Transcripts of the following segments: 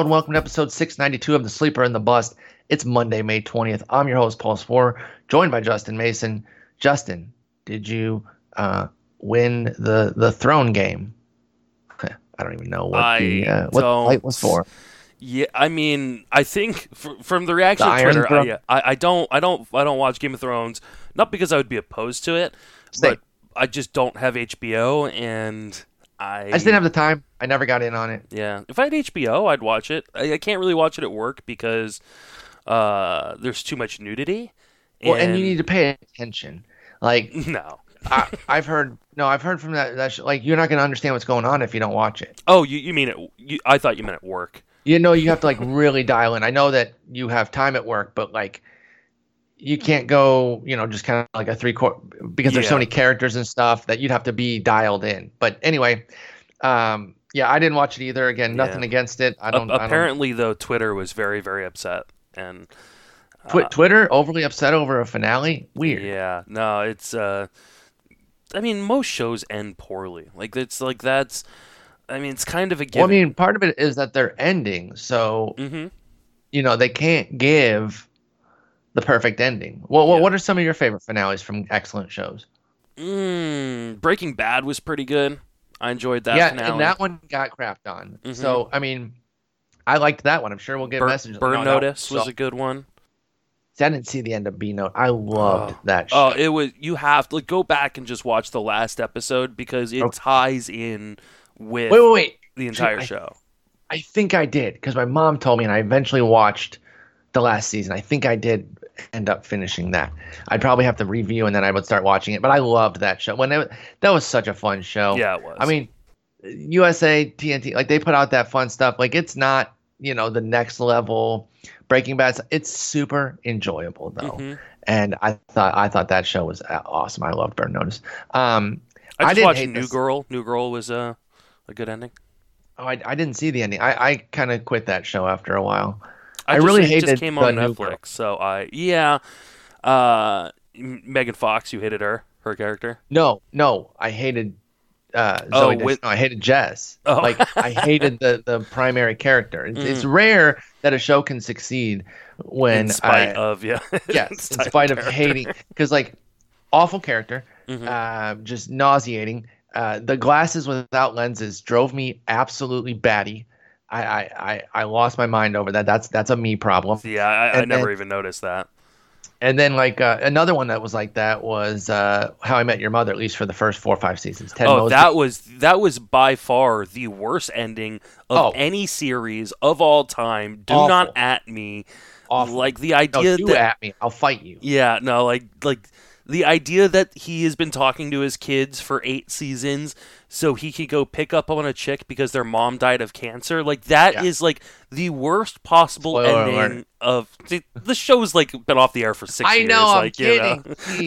Hello and welcome to episode 692 of The Sleeper and the Bust. It's Monday, May 20th. I'm your host, Paul Sporer, joined by Justin Mason. Justin, did you uh, win the the throne game? I don't even know what I the uh, what the fight was for. Yeah, I mean, I think fr- from the reaction The Twitter, I, yeah, I, I don't, I don't, I don't watch Game of Thrones. Not because I would be opposed to it, Same. but I just don't have HBO, and I, I just didn't have the time. I never got in on it. Yeah, if I had HBO, I'd watch it. I, I can't really watch it at work because uh, there's too much nudity. Well, and you need to pay attention. Like no. I, I've heard, no, I've heard from that. that sh- like you're not going to understand what's going on if you don't watch it. Oh, you, you mean it? You, I thought you meant at work. You know, you have to like really dial in. I know that you have time at work, but like you can't go, you know, just kind of like a three quarter because there's so many characters and stuff that you'd have to be dialed in. But anyway, um, yeah, I didn't watch it either. Again, nothing Yeah. against it. I A- don't. I don't apparently, though, Twitter was very, very upset, and Twi- Twitter overly upset over a finale. Weird. Yeah, no, it's. uh I mean, most shows end poorly. Like it's like that's. I mean, it's kind of a Well, I mean, part of it is that they're ending, so hmm you know they can't give the perfect ending. Well Yeah. what are some of your favorite finales from excellent shows? Mm, Breaking Bad was pretty good. I enjoyed that yeah, finale. and that one got crapped on. Mhm. So I mean, I liked that one. I'm sure we'll get Bur- messages. Burn No, no, Notice so- was a good one. I didn't see the end of B Note. I loved Oh. that. Show. Oh, it was. You have to like, go back and just watch the last episode because it Okay. ties in with wait, wait, wait. the entire I- show. I think I did because my mom told me, and I eventually watched the last season. I think I did end up finishing that. I'd probably have to review, and then I would start watching it. But I loved that show. When it, that was such a fun show. Yeah, it was. I mean, USA, TNT, like they put out that fun stuff. Like it's not, you know, the next level Breaking Bad. It's super enjoyable though, Mhm. and I thought I thought that show was uh, awesome. I loved Burn Notice. Um, I I didn't watched hate New this. Girl. New Girl was a a good ending. oh, I, I didn't see the ending. I, I kind of quit that show after a while. I just, really it hated just came on Netflix, so I yeah. Uh, Megan Fox, you hated her, her character. No, no, I hated uh, Oh, with- no, I hated Jess. Oh. Like I hated the the primary character. It's, it's rare that a show can succeed when in spite I- of yeah. yes, in spite of character. hating, because like awful character, Mhm. uh, just nauseating. Uh, the glasses without lenses drove me absolutely batty. I, I, I, lost my mind over that. That's that's a me problem. Yeah, I, I never then- even noticed that. And then like uh, another one that was like that was uh, How I Met Your Mother, at least for the first four or five seasons. Ted Oh, Mosby. that was that was by far the worst ending of Oh. any series of all time. Do Awful. not at me. Awful. Like the no, idea do that at me. I'll fight you. Yeah, no, like like the idea that he has been talking to his kids for eight seasons so he could go pick up on a chick because their mom died of cancer. Like that is Yeah. like the worst possible Spoiler ending alert. of the, the show's like been off the air for six I years. know. I'm you know. kidding.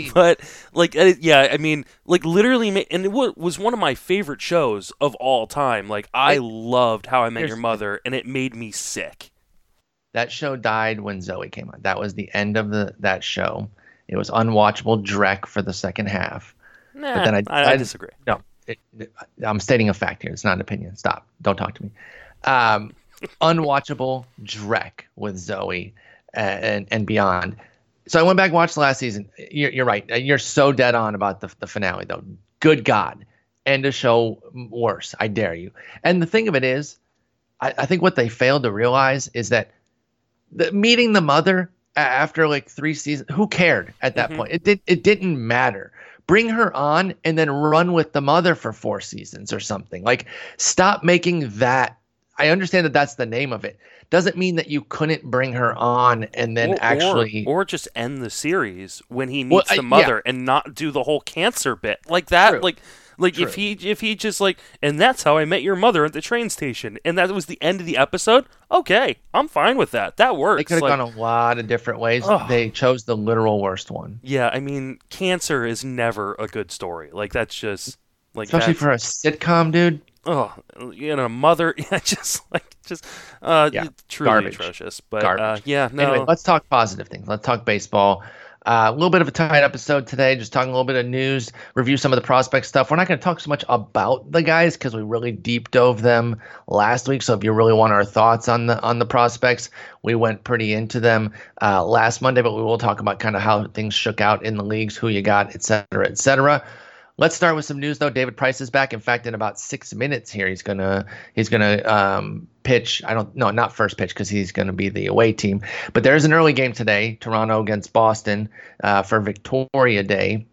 Jeez. But like, uh, yeah, I mean, like literally, and it was one of my favorite shows of all time. Like, I I- loved How I Met Your Mother, and it made me sick. that show died when Zoe came on. That was the end of the that show. It was unwatchable dreck for the second half. Nah, then I- I, I disagree. No, it, I'm stating a fact here. It's not an opinion. Stop. Don't talk to me. Um, unwatchable dreck with Zoe and, and and beyond. So I went back and watched the last season. You're, you're right. You're so dead on about the, the finale, though. Good God. End of show worse. I dare you. And the thing of it is, I, I think what they failed to realize is that the, meeting the mother a- after like three seasons, who cared at that Mhm. point? It did. It didn't matter. Bring her on and then run with the mother for four seasons or something. Like, stop making that. I understand that that's the name of it. Doesn't mean that you couldn't bring her on and then or, actually. or, or just end the series when he Well, meets I- the yeah. mother and not do the whole cancer bit like that True. like like if he if he just like and that's how I met your mother at the train station and that was the end of the episode okay I'm fine with that that works they could have Like, gone a lot of different ways. Ugh. They chose the literal worst one, yeah I mean cancer is never a good story like that's just like especially for a sitcom, dude. oh you know mother yeah just like just uh Yeah, truly garbage. atrocious but uh yeah no Anyway, let's talk positive things. Let's talk baseball. Uh, a little bit of a tight episode today, just talking a little bit of news, review some of the prospect stuff. We're not going to talk so much about the guys because we really deep dove them last week. So if you really want our thoughts on the on the prospects, we went pretty into them uh, last Monday, but we will talk about kind of how things shook out in the leagues, who you got, et cetera, et cetera. Let's start with some news though. David Price is back. In fact, in about six minutes here, he's gonna he's gonna um, pitch. I don't no, not first pitch because he's gonna be the away team. But there's an early game today, Toronto against Boston uh, for Victoria Day,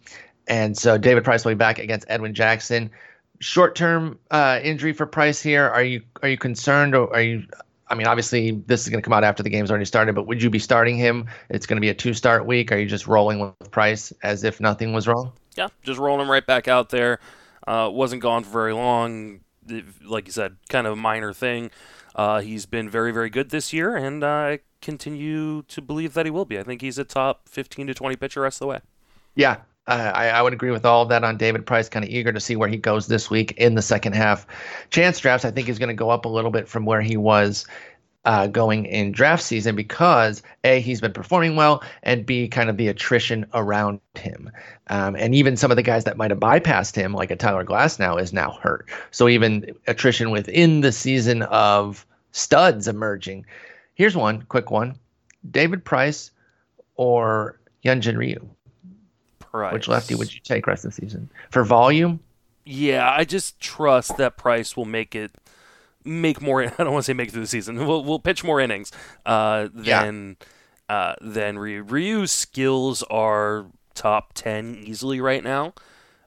and so David Price will be back against Edwin Jackson. Short term uh, injury for Price here. Are you are you concerned or are you? I mean, obviously, this is going to come out after the game's already started, but would you be starting him? It's going to be a two start week. Are you just rolling with Price as if nothing was wrong? Yeah, just rolling him right back out there. Uh, wasn't gone for very long. Like you said, kind of a minor thing. Uh, he's been very, very good this year, and I continue to believe that he will be. I think he's a top 15 to 20 pitcher rest of the way. Yeah, I, I, would agree with all of that on David Price. Kind of eager to see where he goes this week in the second half. Chance drafts, I think, is going to go up a little bit from where he was uh, going in draft season because a he's been performing well and b kind of the attrition around him. Um, and even some of the guys that might have bypassed him like a tyler Glasnow is now hurt. So even attrition within the season of studs emerging. Here's one quick one. David price or Hyunjin Ryu? Price. which lefty would you take rest of the season? For volume? Yeah i just trust that price will make it make more. I don't want to say make through the season. We'll we'll pitch more innings uh, than yeah. uh, than Ryu. Ryu's skills are top ten easily right now.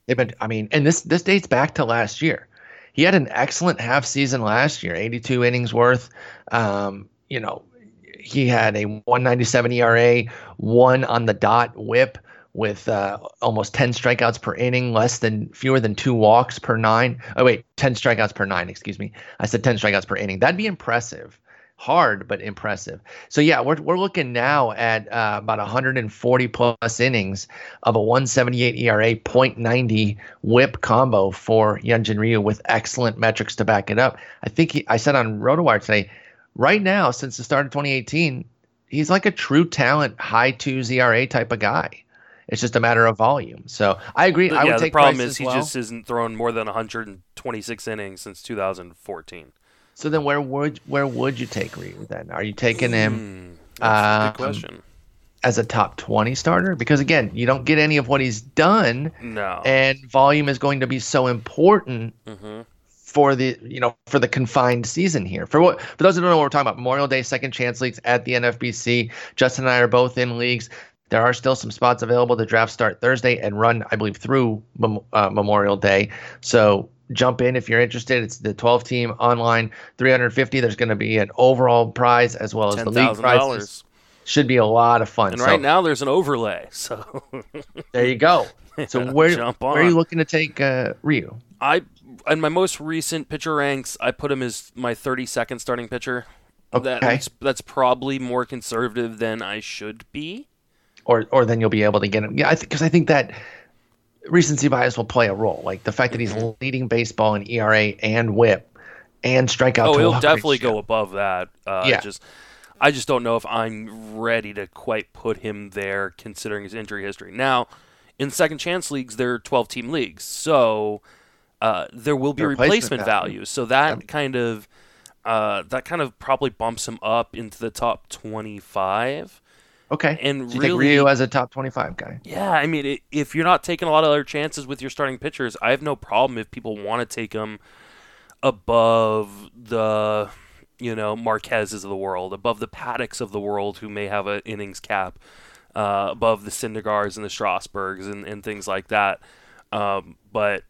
They've been. I mean, and this this dates back to last year. He had an excellent half season last year, 82 innings worth. Um, you know, he had a 197 ERA, one on the dot WHIP with uh, almost 10 strikeouts per inning, less than fewer than two walks per nine. Oh wait, 10 strikeouts per nine. Excuse me. I said 10 strikeouts per inning. That'd be impressive. Hard, but impressive. So yeah, we're we're looking now at uh, about 140 plus innings of a 178 ERA, .90 WHIP combo for Hyunjin Ryu with excellent metrics to back it up. I think he, I said on RotoWire today, right now since the start of 2018, he's like a true talent, high twos ERA type of guy. It's just a matter of volume. So I agree. But, I yeah, would take the problem Price is he well. just isn't thrown more than 126 innings since 2014. So then, where would where would you take Ryu then? Are you taking him? Mm, that's a um, good question. as a top 20 starter because again you don't get any of what he's done No. and volume is going to be so important Mm-hmm for the you know for the confined season here for what for those who don't know what we're talking about memorial day second chance leagues at the nfbc justin and i are both in leagues there are still some spots available. The draft start thursday and run i believe through Mem- uh, memorial day. So jump in if you're interested. It's the 12 team online 350 there's going to be an overall prize as well as Ten the league dollars. should be a lot of fun. And so right now there's an overlay, so. There you go. So where, Jump where are you looking to take uh, ryu? I in my most recent pitcher ranks, I put him as my 32nd starting pitcher. That- Okay. that's, that's probably more conservative than I should be. Or or then you'll be able to get him. Yeah, I because I think that recency bias will play a role. Like the fact that he's Mm-hmm. leading baseball in ERA and WHIP and strikeout. oh, he'll definitely ratio. go above that. Uh, Yeah. Just, I just don't know if I'm ready to quite put him there, considering his injury history. Now, in second chance leagues, they're 12 team leagues, so uh, there will be The replacement replacement value. value. So that Yep. kind of uh, that kind of probably bumps him up into the top 25. Okay, and so really- Ryu as a top twenty-five guy. Yeah, I mean, i if you're not taking a lot of other chances with your starting pitchers, I have no problem if people want to take them above the, you know, Marquez's of the world, above the Paddacks of the world who may have an innings cap, uh, above the Syndergaards and the Strasburgs and, and things like that. Um, but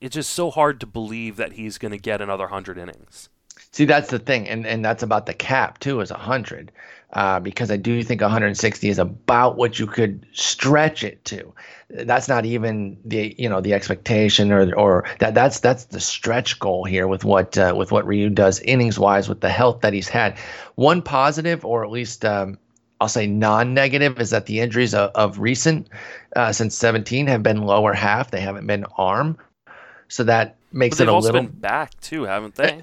it's just so hard to believe that he's going to get another 100 innings. See, that's the thing, and and that's about the cap too, is hundred, uh, because I do think 160 is about what you could stretch it to. That's not even the you know the expectation or or that that's that's the stretch goal here with what uh, with what Ryu does innings wise with the health that he's had. One positive, or at least um, I'll say non-negative, is that the injuries of, of recent uh, since 17 have been lower half. They haven't been arm, so that makes it But it they've a also been back too, haven't they?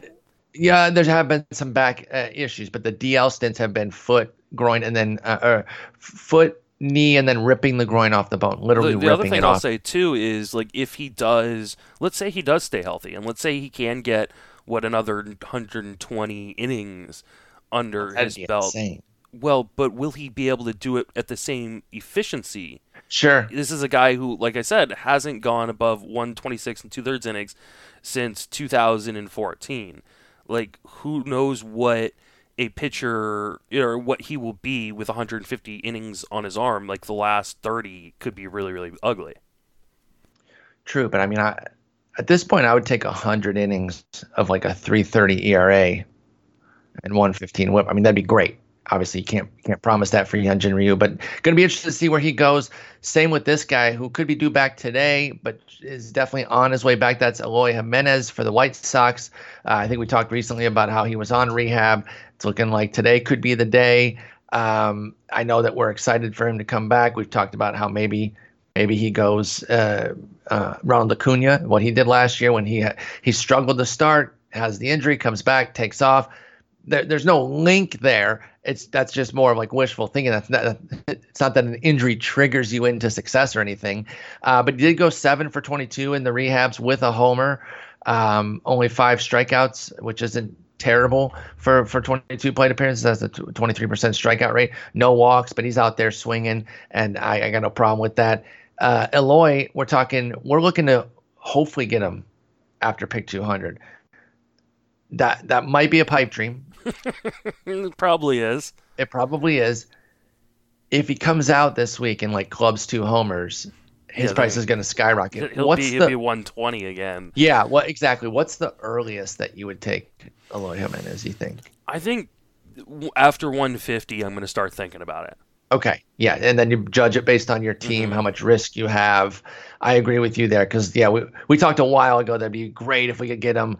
Yeah, there have been some back uh, issues, but the DL stints have been foot, groin, and then uh, uh, foot, knee and then ripping the groin off the bone, literally the, the ripping other thing it I'll off. say too is like if he does, let's say he does stay healthy, and let's say he can get what another 120 innings under That'd his be belt. insane. Well, but will he be able to do it at the same efficiency? Sure. This is a guy who, like I said, hasn't gone above 126 and two thirds innings since 2014. Like, who knows what a pitcher or what he will be with 150 innings on his arm? Like the last 30 could be really, really ugly. True, but I mean, I, at this point, I would take hundred innings of like a 3.30 ERA and 115 WHIP. I mean, that'd be great. Obviously, you can't can't promise that for Hyunjin Ryu, but going to be interested to see where he goes. Same with this guy who could be due back today, but is definitely on his way back. That's Eloy Jimenez for the White Sox. Uh, I think we talked recently about how he was on rehab. It's looking like today could be the day. Um, I know that we're excited for him to come back. We've talked about how maybe maybe he goes uh, uh, Ronald Acuna, what he did last year when he he struggled to start, has the injury, comes back, takes off. There, there's no link there. It's that's just more of like wishful thinking. That's not, it's not that an injury triggers you into success or anything. Uh, but he did go seven for 22 in the rehabs with a homer, um, only five strikeouts, which isn't terrible for for 22 plate appearances. That's a 23% strikeout rate. No walks, but he's out there swinging, and I, I got no problem with that. Uh, Eloy, we're talking. We're looking to hopefully get him after pick 200. That that might be a pipe dream. It probably is. It probably is. If he comes out this week and like clubs two homers, his Yeah, price is going to skyrocket. He'll What's be he'll be 120 again. yeah? What exactly? What's the earliest that you would take Eloy Jimenez? You think? I think after 150, I'm going to start thinking about it. Okay, yeah, and then you judge it based on your team, Mm-hmm. how much risk you have. I agree with you there because yeah, we we talked a while ago that'd be great if we could get him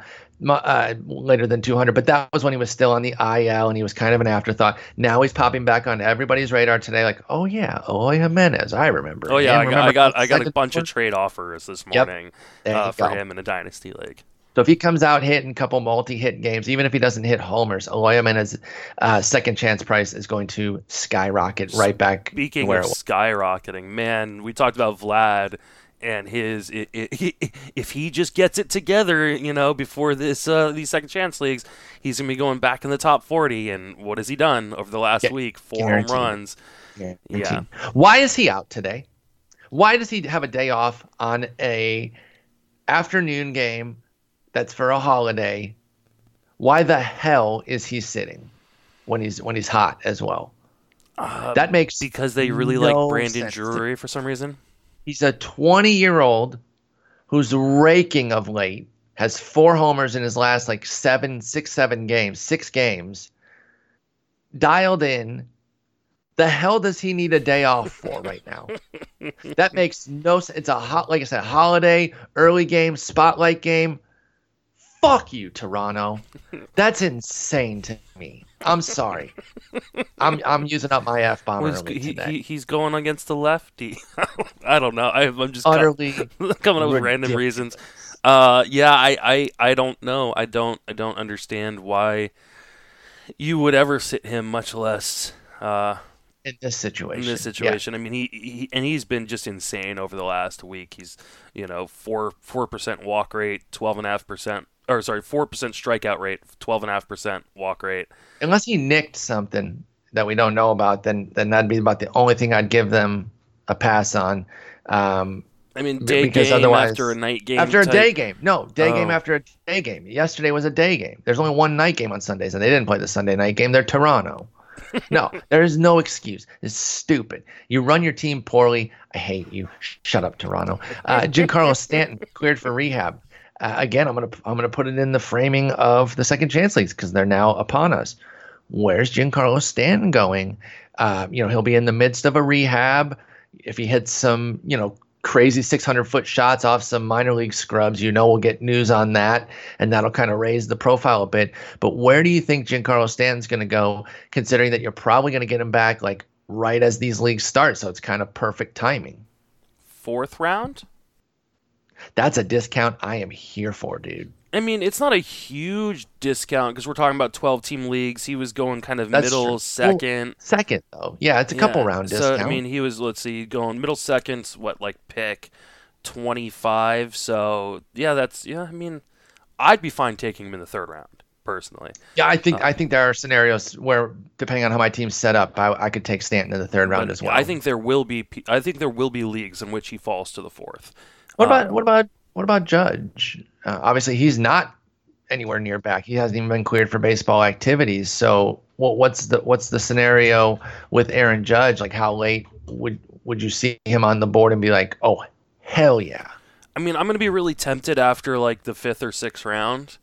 uh, later than 200, but that was when he was still on the IL and he was kind of an afterthought. Now he's popping back on everybody's radar today, like, oh yeah, Eloy Jimenez, I remember. Oh yeah. I got, Remember I got I got a bunch of trade offers this morning There uh, for go. him in a dynasty league. So if he comes out hitting a couple multi-hit games, even if he doesn't hit homers, Eloy Jimenez uh, second chance price is going to skyrocket right back Speaking where of skyrocketing, man, we talked about Vlad and his. i i i if he just gets it together, you know, before this uh, these second chance leagues, he's gonna be going back in the top 40. And what has he done over the last Yeah, week? Four guaranteed. home runs. Yeah. Yeah. Why is he out today? Why does he have a day off on a afternoon game that's for a holiday? Why the hell is he sitting when he's when he's hot as well? Uh, That makes because they really no like Brandon sense to- Drury for some reason. He's a 20 year old who's raking of late, has four homers in his last like seven, six, seven games, six games, dialed in. The hell does he need a day off for right now? that makes no sense. It's a hot, like I said, holiday, early game, spotlight game. Fuck you, Toronto. That's insane to me. I'm sorry. I'm I'm using up my f bomb Well, he, today. he, he's going against the lefty. I don't know. I, I'm just Utterly coming up with random reasons. Uh, yeah, I, I, I don't know. I don't I don't understand why you would ever sit him, much less uh, in this situation. in this Yeah. situation. I mean, he, he and he's been just insane over the last week. He's you know four four percent walk rate, twelve and a half percent, or sorry, four percent strikeout rate, twelve and a half percent walk rate. unless he nicked something that we don't know about, then then that'd be about the only thing I'd give them a pass on. Um, I mean, day because game otherwise- after a night game. after a type- day game, no day game Oh. after a day game. Yesterday was a day game. There's only one night game on Sundays, and they didn't play the Sunday night game. They're Toronto. no, there is no excuse. It's stupid. You run your team poorly. I hate you. Shut up, Toronto. Uh, Giancarlo Stanton cleared for rehab. Uh, again, I'm gonna I'm gonna put it in the framing of the second chance leagues because they're now upon us. Where's Giancarlo Stanton going? Uh, you know, he'll be in the midst of a rehab. If he hits some, you know, crazy 600 foot shots off some minor league scrubs, you know, we'll get news on that, and that'll kind of raise the profile a bit. But where do you think Giancarlo Stanton's going to go, considering that you're probably going to get him back like right as these leagues start? So it's kind of perfect timing. fourth round. That's a discount I am here for, dude. I mean, it's not a huge discount because we're talking about 12 team leagues. He was going kind of That's middle true. Well, second. Second though, yeah, it's a couple Yeah, round so. I mean, he was, let's see, going middle seconds, what, like pick 25. So, yeah, that's, yeah, I mean, I'd be fine taking him in the third round, personally. yeah, I think uh, I think there are scenarios where, depending on how my team's set up, I, I could take Stanton in the third round as well. I think there will be, I think there will be leagues in which he falls to the fourth. What about what about what about Judge? Uh, obviously, he's not anywhere near back. He hasn't even been cleared for baseball activities. So, what, what's the what's the scenario with Aaron Judge? Like, how late would would you see him on the board and be like, oh, hell yeah, I mean, I'm going to be really tempted after like the fifth or sixth round.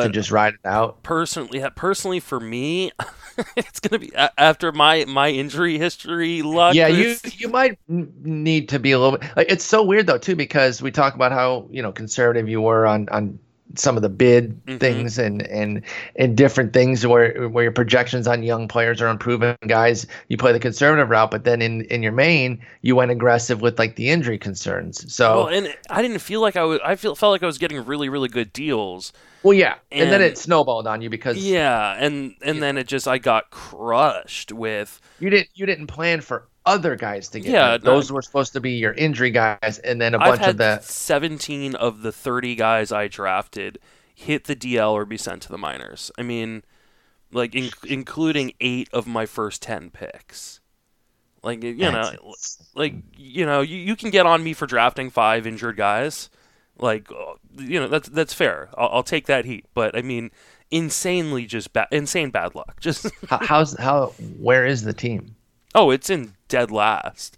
To But just ride it out? personally, yeah, personally for me, it's gonna be after my my injury history luck. Yeah, you you might need to be a little bit. Like, it's so weird though too because we talk about how you know conservative you were on on some of the bid Mhm. things and and and different things where where your projections on young players are unproven guys. You play the conservative route, but then in in your main you went aggressive with like the injury concerns. So Well, and I didn't feel like I was. I feel felt like I was getting really really good deals. well, yeah, and, then it snowballed on you because Yeah, and and then it just I got crushed with. you didn't you didn't plan for other guys to get Yeah, hurt. no. those were supposed to be your injury guys, and then a I've bunch of the 17 of the 30 guys I drafted hit the DL or be sent to the minors. I mean, like in, including eight of my first 10 picks. Like you know, That's- like you know, you, you can get on me for drafting five injured guys. Like uh, you know, that's that's fair. I'll, I'll take that heat. But I mean, insanely just bad, insane bad luck. Just How, how's how? Where is the team? Oh, it's in dead last.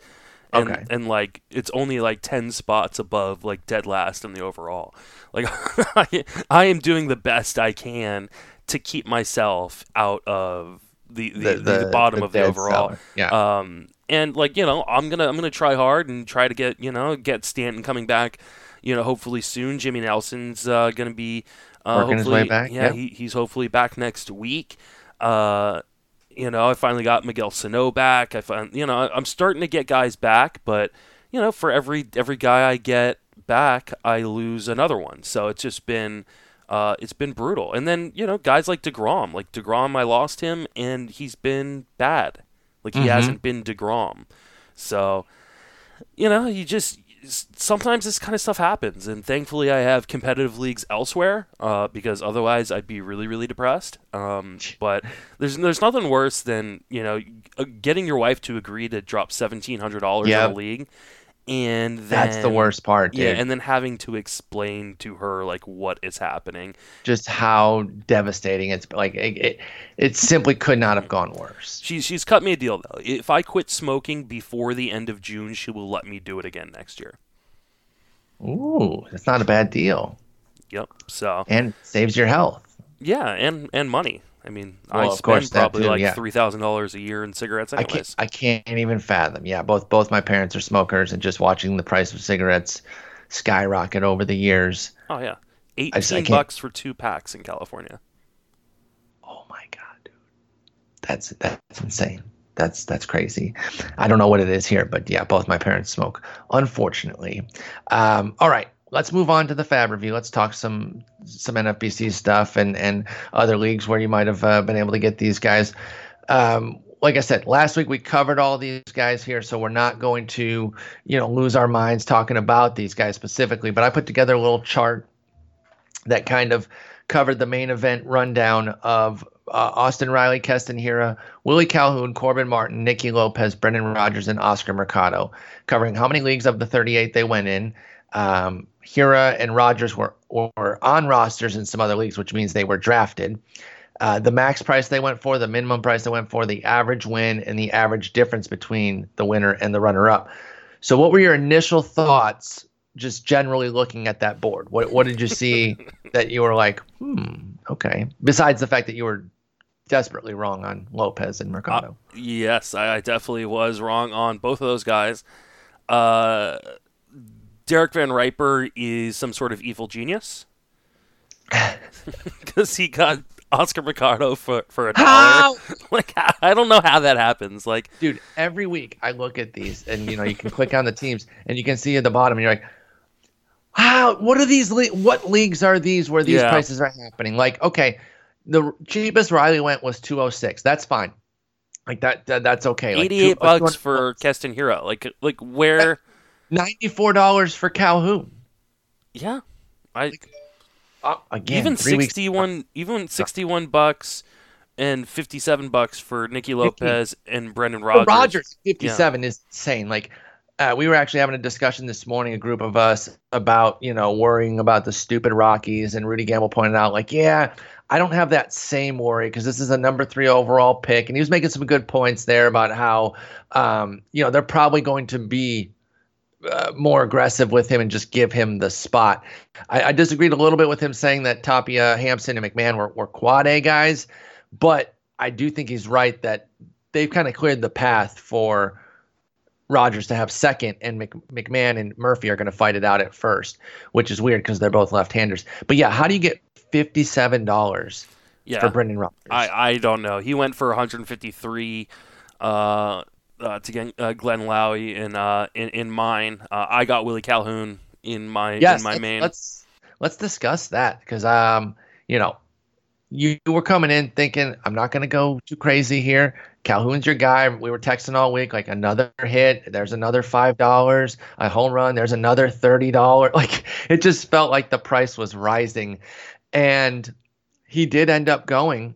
And, Okay. and like it's only like 10 spots above like dead last in the overall like I, I am doing the best i can to keep myself out of the the, the, the bottom of the overall cellar. Yeah. um and like you know i'm gonna i'm gonna try hard and try to get you know get stanton coming back you know hopefully soon jimmy nelson's uh, gonna be uh, Working his way back, yeah he, he's hopefully back next week uh you know, I finally got Miguel Sano back. I find, you know, I'm starting to get guys back, but you know, for every every guy I get back, I lose another one. So it's just been uh, it's been brutal. And then you know, guys like Degrom, like Degrom, I lost him, and he's been bad. Like he Mhm. hasn't been Degrom. So you know, you just sometimes this kind of stuff happens, and thankfully I have competitive leagues elsewhere, uh, because otherwise I'd be really, really depressed. Um, but there's there's nothing worse than you know uh, getting your wife to agree to drop seventeen hundred dollars Yep. in a league, and then, That's the worst part, dude. Yeah, and then having to explain to her like what is happening. Just how devastating it's like. It, it, it simply could not have gone worse. She's she's cut me a deal though. If I quit smoking before the end of June, she will let me do it again next year. Ooh, that's not a bad deal, Yep. So and saves your health. Yeah, and and money. I mean, I Well, of spend course, probably too, like yeah. three thousand dollars a year in cigarettes, I can't. I can't even fathom. Yeah, both both my parents are smokers, and just watching the price of cigarettes skyrocket over the years. Oh yeah, just- I eighteen can't- bucks for two packs in California. Oh my god, dude, that's that's insane. That's that's crazy. I don't know what it is here, but yeah, both my parents smoke. Unfortunately. Um, all right, let's move on to the Fab review. Let's talk some some NFBC stuff and and other leagues where you might have uh, been able to get these guys. Um, like I said, last week we covered all these guys here, so we're not going to, you know, lose our minds talking about these guys specifically. But I put together a little chart that kind of covered the main event rundown of uh, Austin Riley, Keston Hiura, Willie Calhoun, Corbin Martin, Nicky Lopez, Brendan Rodgers, and Oscar Mercado, covering how many leagues of the 38 they went in. Um, Hiura and Rodgers were, were on rosters in some other leagues, which means they were drafted. Uh, the max price they went for, the minimum price they went for, the average win, and the average difference between the winner and the runner up. So, what were your initial thoughts just generally looking at that board? What what did you see that you were like, hmm, okay? Besides the fact that you were desperately wrong on Lopez and Mercado. Yes, I, I definitely was wrong on both of those guys. Uh, Derek VanRiper is some sort of evil genius because he got Oscar Mercado for for a dollar. How? like I don't know how that happens. Like Dude, every week I look at these and you know, you can click on the teams and you can see at the bottom and you're like, How? What are these? Le- what leagues are these where these Yeah. prices are happening? Like, okay, the cheapest Riley went was two oh six. That's fine. Like that. that that's okay. Like Eighty-eight two- uh, bucks for Keston Hiura. Like like where? Ninety four dollars for Calhoun. Yeah, I Uh, again, even sixty-one, even sixty-one bucks and fifty-seven bucks for Nicky Lopez and Brendan Rodgers. Rogers, 57 is insane. Like, uh, we were actually having a discussion this morning, a group of us, about, you know, worrying about the stupid Rockies. And Rudy Gamble pointed out, like, yeah, I don't have that same worry because this is a number three overall pick. And he was making some good points there about how, um, you know, they're probably going to be uh, more aggressive with him and just give him the spot. I, I disagreed a little bit with him saying that Tapia, Hampson, and McMahon were, were quad A guys, but I do think he's right that they've kind of cleared the path for Rodgers to have second, and Mc, McMahon and Murphy are going to fight it out at first, which is weird because they're both left-handers. But yeah, how do you get fifty-seven dollars Yeah, for Brendan Rodgers? I, I don't know. He went for 153 uh, uh, to get uh, Glenn Lowy in, uh, in in mine. Uh, I got Willie Calhoun in my yes, in my let's, main. let's let's discuss that because um, you know, you were coming in thinking I'm not going to go too crazy here. Calhoun's your guy. We were texting all week like another hit. There's another five dollars. A home run. There's another thirty dollars. Like it just felt like the price was rising, and he did end up going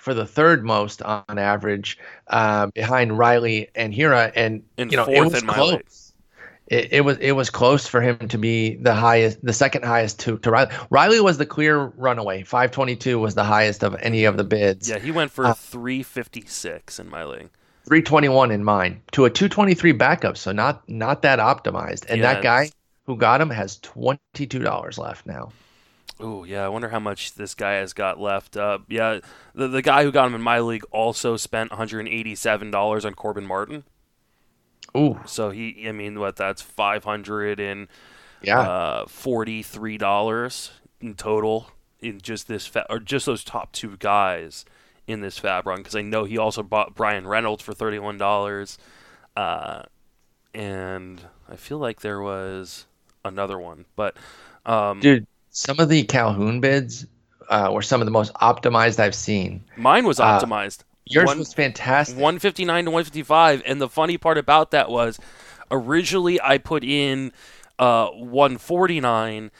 for the third most on average uh, behind Riley and Hiura, and In you know it fourth was in close. It, it was it was close for him to be the highest, the second highest to to Riley. Riley was the clear runaway. Five twenty two was the highest of any of the bids. Yeah, he went for Uh, 356 in my league. Three twenty one in mine to a two twenty three backup. So not not that optimized. And Yeah, that guy who got him has twenty two dollars left now. Oh yeah, I wonder how much this guy has got left. Uh, yeah, the the guy who got him in my league also spent 187 dollars on Corbin Martin. Ooh, So he, I mean, what that's 500 and yeah. uh, 43 dollars in total in just this fa- or just those top two guys in this fab run because I know he also bought Bryan Reynolds for 31 dollars, uh, and I feel like there was another one, but um, Dude, some of the Calhoun bids uh, were some of the most optimized I've seen. mine was uh, optimized. Yours One- was fantastic. 159 to 155 and the funny part about that was originally i put in uh 149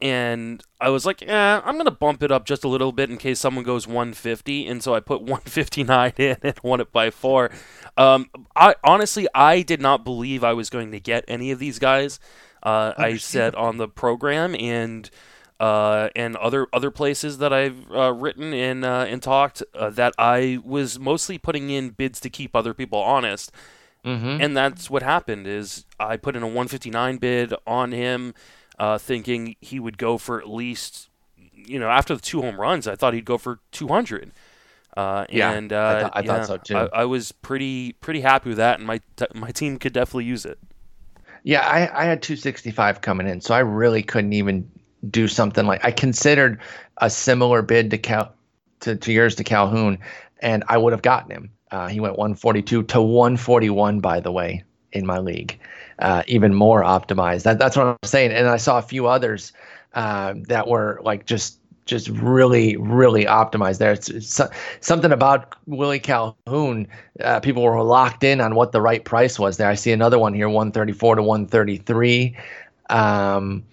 and i was like eh, i'm gonna bump it up just a little bit in case someone goes 150 and so i put 159 in and won it by four um i honestly i did not believe i was going to get any of these guys uh, I said on the program and uh, and other other places that I've uh, written and uh, and talked uh, that I was mostly putting in bids to keep other people honest, mm-hmm. and that's what happened. Is I put in a 159 bid on him, uh, thinking he would go for at least, you know, after the two home runs, I thought he'd go for 200. Uh, Yeah, and I uh, thought- I thought so, too. I, I was pretty pretty happy with that, and my t- my team could definitely use it. Yeah, I, I had 265 coming in, so I really couldn't even do something like I considered a similar bid to Cal to, to yours to Calhoun, and I would have gotten him. Uh, he went 142 to 141, by the way, in my league, uh, even more optimized. That, that's what I'm saying. And I saw a few others uh, that were like just just really really optimized there. It's, it's so- something about Willie Calhoun. Uh, people were locked in on what the right price was there. I see another one here, 134 to 133. Um,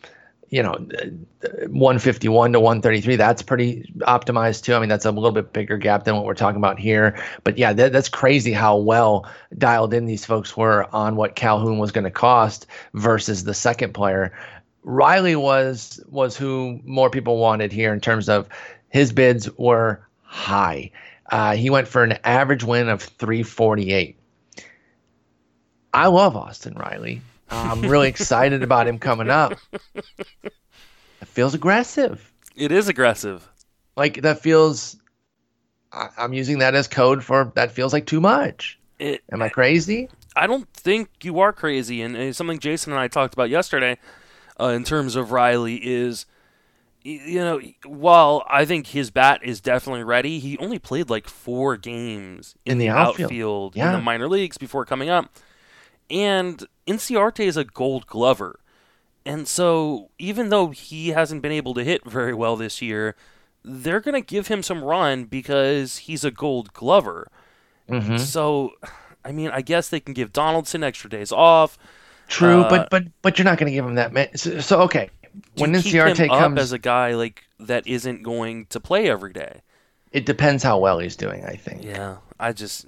you know, uh, 151 to 133. That's pretty optimized too. I mean, that's a little bit bigger gap than what we're talking about here. But yeah, that, that's crazy how well dialed in these folks were on what Calhoun was going to cost versus the second player. Riley was was who more people wanted here in terms of his bids were high. Uh, he went for an average win of 348. I love Austin Riley. I'm really excited about him coming up. It feels aggressive. It is aggressive. Like that feels. I, I'm using that as code for that feels like too much. It, Am I crazy? I don't think you are crazy, and uh, something Jason and I talked about yesterday, uh, in terms of Riley is, you know, while I think his bat is definitely ready, he only played like four games in, In the outfield. in Yeah. the minor leagues before coming up, and Inciarte is a Gold Glover, And so, even though he hasn't been able to hit very well this year, they're going to give him some run because he's a gold glover. Mm-hmm. So, I mean, I guess they can give Donaldson extra days off. True, Uh, but but but you're not going to give him that. Man. So, so okay, when Inciarte up comes, as a guy like that isn't going to play every day. it depends how well he's doing. I think. Yeah, I just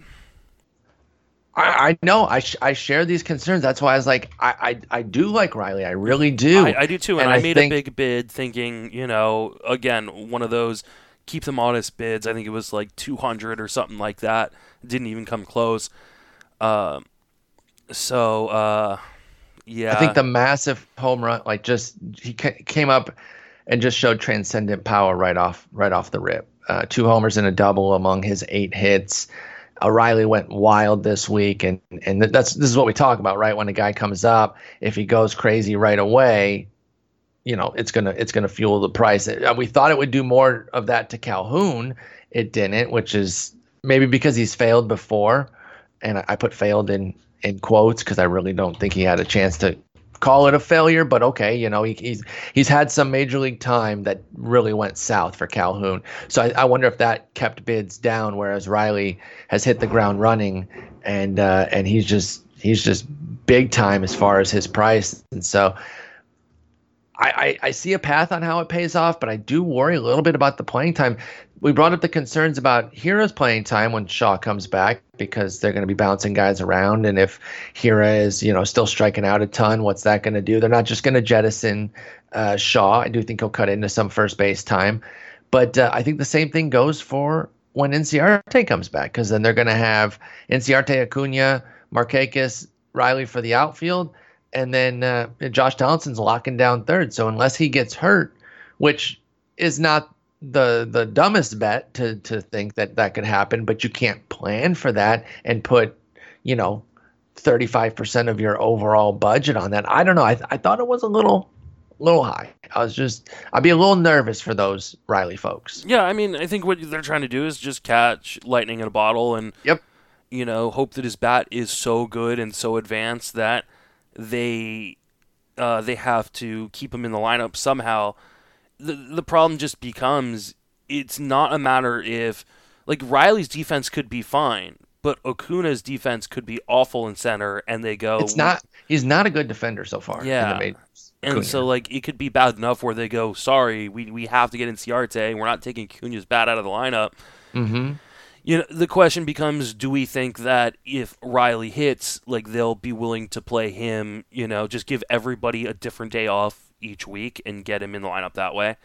I, I know. I sh- I share these concerns. That's why I was like, I I, I do like Riley. I really do. I, I do too, and, And I, I made think- a big bid thinking, you know, again, one of those keep them honest bids. I think it was like 200 or something like that. Didn't even come close. Um, so uh, yeah, I think the massive home run, like just he ca- came up and just showed transcendent power right off right off the rip. Uh, two homers and a double among his eight hits. O'Reilly went wild this week, and and that's this is what we talk about, right? When a guy comes up, if he goes crazy right away, you know it's gonna it's gonna fuel the price. Uh, We thought it would do more of that to Calhoun. It didn't, which is maybe because he's failed before, and I, put failed in in quotes because I really don't think he had a chance to call it a failure. But okay, you know he, he's he's had some major league time that really went south for Calhoun. So I, I wonder if that kept bids down, whereas Riley has hit the ground running, and uh, and he's just he's just big time as far as his price, and so. I, I, I see a path on how it pays off, but I do worry a little bit about the playing time. We brought up the concerns about Hiura's playing time when Shaw comes back because they're going to be bouncing guys around, and if Hiura is you know still striking out a ton, what's that going to do? They're not just going to jettison uh, Shaw. I do think he'll cut into some first base time, but uh, I think the same thing goes for when Inciarte comes back because then they're going to have Inciarte, Acuna, Markakis, Riley for the outfield and then uh, Josh Donaldson's locking down third. So unless he gets hurt, which is not the the dumbest bet to to think that that could happen, but you can't plan for that and put, you know, 35% of your overall budget on that. I don't know. I I thought it was a little little high. I was just I'd be a little nervous for those Riley folks. yeah. I mean, I think what they're trying to do is just catch lightning in a bottle and Yep. you know hope that his bat is so good and so advanced that they uh, they have to keep him in the lineup somehow. The the problem just becomes it's not a matter if like Riley's defense could be fine, but Acuna's defense could be awful in center, and they go It's not he's not a good defender so far Yeah. in the majors. And so, like, it could be bad enough where they go, sorry, we, we have to get Inciarte. We're not taking Acuna's bat out of the lineup. Mhm. You know, the question becomes, do we think that if Riley hits, like, they'll be willing to play him, you know, just give everybody a different day off each week and get him in the lineup that way?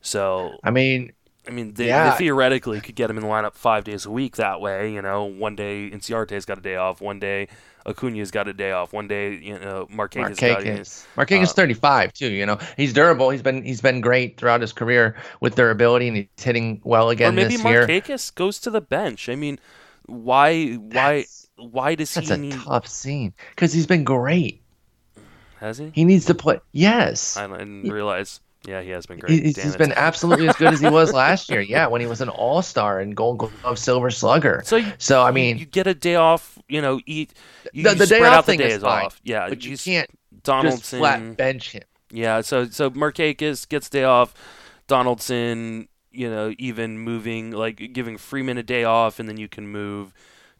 So, I mean, I mean, they, Yeah. they theoretically could get him in the lineup five days a week that way. You know, one day Inciarte's got a day off, one day Acuna's got a day off, one day you know Markakis Markakis. Markakis uh, 35 too. You know, he's durable. He's been he's been great throughout his career with durability, and he's hitting well again maybe this year. Markakis goes to the bench. I mean, why why That's- why does That's he a need? tough scene because he's been great. Has he? He needs to play. Yes, I didn't realize. Yeah, he has been great. He- he's, he's been absolutely as good as he was last year. Yeah, when he was an All Star and Gold Glove Silver Slugger. So you, So I mean, you get a day off. You know, eat. You, The- the day off the thing is fine, off. Yeah, but you can't just Donaldson. flat bench him. Yeah, so so Markakis gets day off. Donaldson, you know, even moving like giving Freeman a day off, and then you can move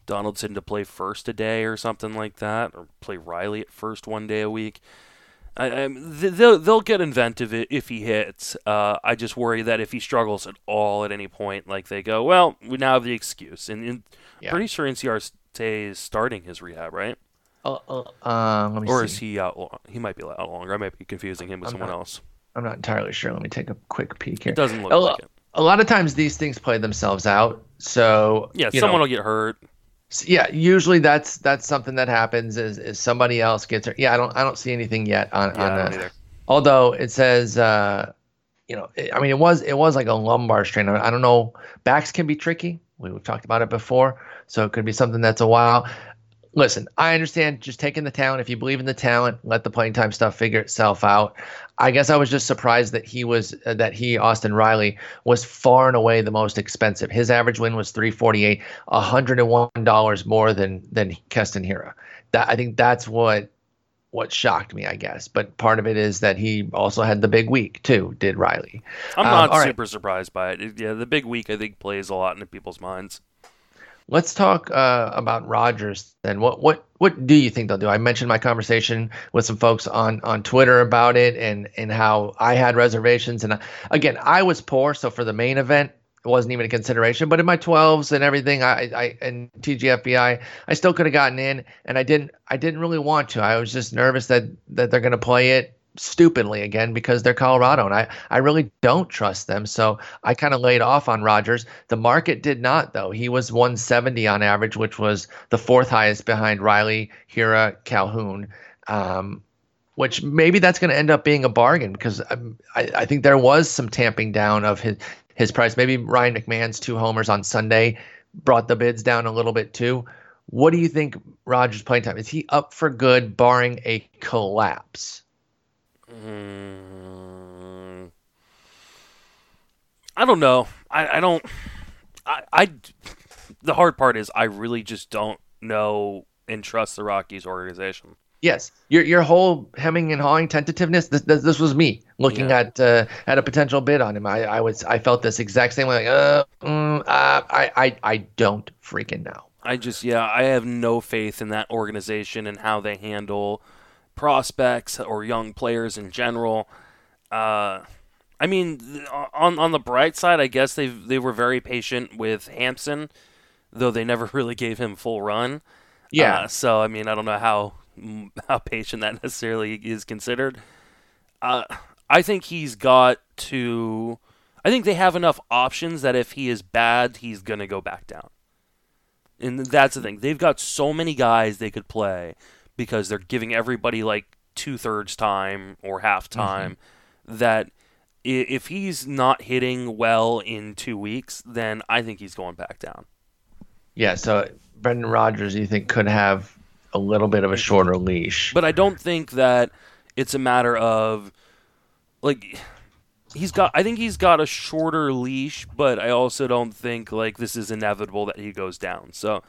Donaldson to play first a day or something like that, or play Riley at first one day a week. I, I, they'll they'll get inventive if he hits. Uh, I just worry that if he struggles at all at any point, like they go, well, we now have the excuse, and, and Yeah. pretty sure Inciarte is starting his rehab, right? Uh, uh, um, let me Or see. is he out? Long? He might be out longer. I might be confusing him with I'm someone not- else. I'm not entirely sure. Let me take a quick peek here. It doesn't look a, like it. a lot of times these things play themselves out. So Yeah, someone know, will get hurt. S- yeah, usually that's that's something that happens is, is somebody else gets hurt. Yeah, I don't I don't see anything yet on Yeah, on don't either. although it says uh you know it, I mean it was it was like a lumbar strain. I, I don't know. Backs can be tricky. We, we've talked about it before, so it could be something that's a while. Listen, I understand just taking the talent. If you believe in the talent, let the playing time stuff figure itself out. I guess I was just surprised that he was uh, that he Austin Riley was far and away the most expensive. His average win was 348, 101 dollars more than than Keston Hiura. That I think that's what what shocked me, I guess. But part of it is that he also had the big week too. Did Riley? I'm not um, super right. surprised by it. Yeah, the big week I think plays a lot into people's minds. Let's talk uh, about Rodgers then. What what what do you think they'll do? I mentioned my conversation with some folks on on Twitter about it and and how I had reservations. And again, I was poor, so for the main event, it wasn't even a consideration. But in my 12s and everything, I, I and TGFBI, I still could have gotten in, and I didn't. I didn't really want to. I was just nervous that that they're going to play it stupidly again because they're Colorado and I, I really don't trust them. So I kind of laid off on Rodgers. The market did not though. He was 170 on average, which was the fourth highest behind Riley, Hiura, Calhoun. Um, which maybe that's going to end up being a bargain because um, I, I think there was some tamping down of his his price. Maybe Ryan McMahon's two homers on Sunday brought the bids down a little bit too. What do you think Rodgers' playing time? Is he up for good, barring a collapse? Mm, I don't know. I, I don't. I, I. The hard part is I really just don't know and trust the Rockies organization. Yes, your your whole hemming and hawing tentativeness. This this, this was me looking yeah. at uh, at a potential bid on him. I, I was I felt this exact same way. Like, uh, mm, uh, I I I don't freaking know. I just yeah I have no faith in that organization and how they handle prospects or young players in general. Uh, I mean, on on the bright side, I guess they they were very patient with Hampson, though they never really gave him full run. Yeah. Uh, so I mean, I don't know how how patient that necessarily is considered. Uh, I think he's got to. I think they have enough options that if he is bad, he's gonna go back down. And that's the thing. They've got so many guys they could play because they're giving everybody like two thirds time or half mm-hmm. time mm-hmm. that if he's not hitting well in two weeks, then I think he's going back down. Yeah, so Brendan Rodgers, you think could have a little bit of a shorter leash, but I don't think that it's a matter of like he's got. I think he's got a shorter leash, but I also don't think like this is inevitable that he goes down. So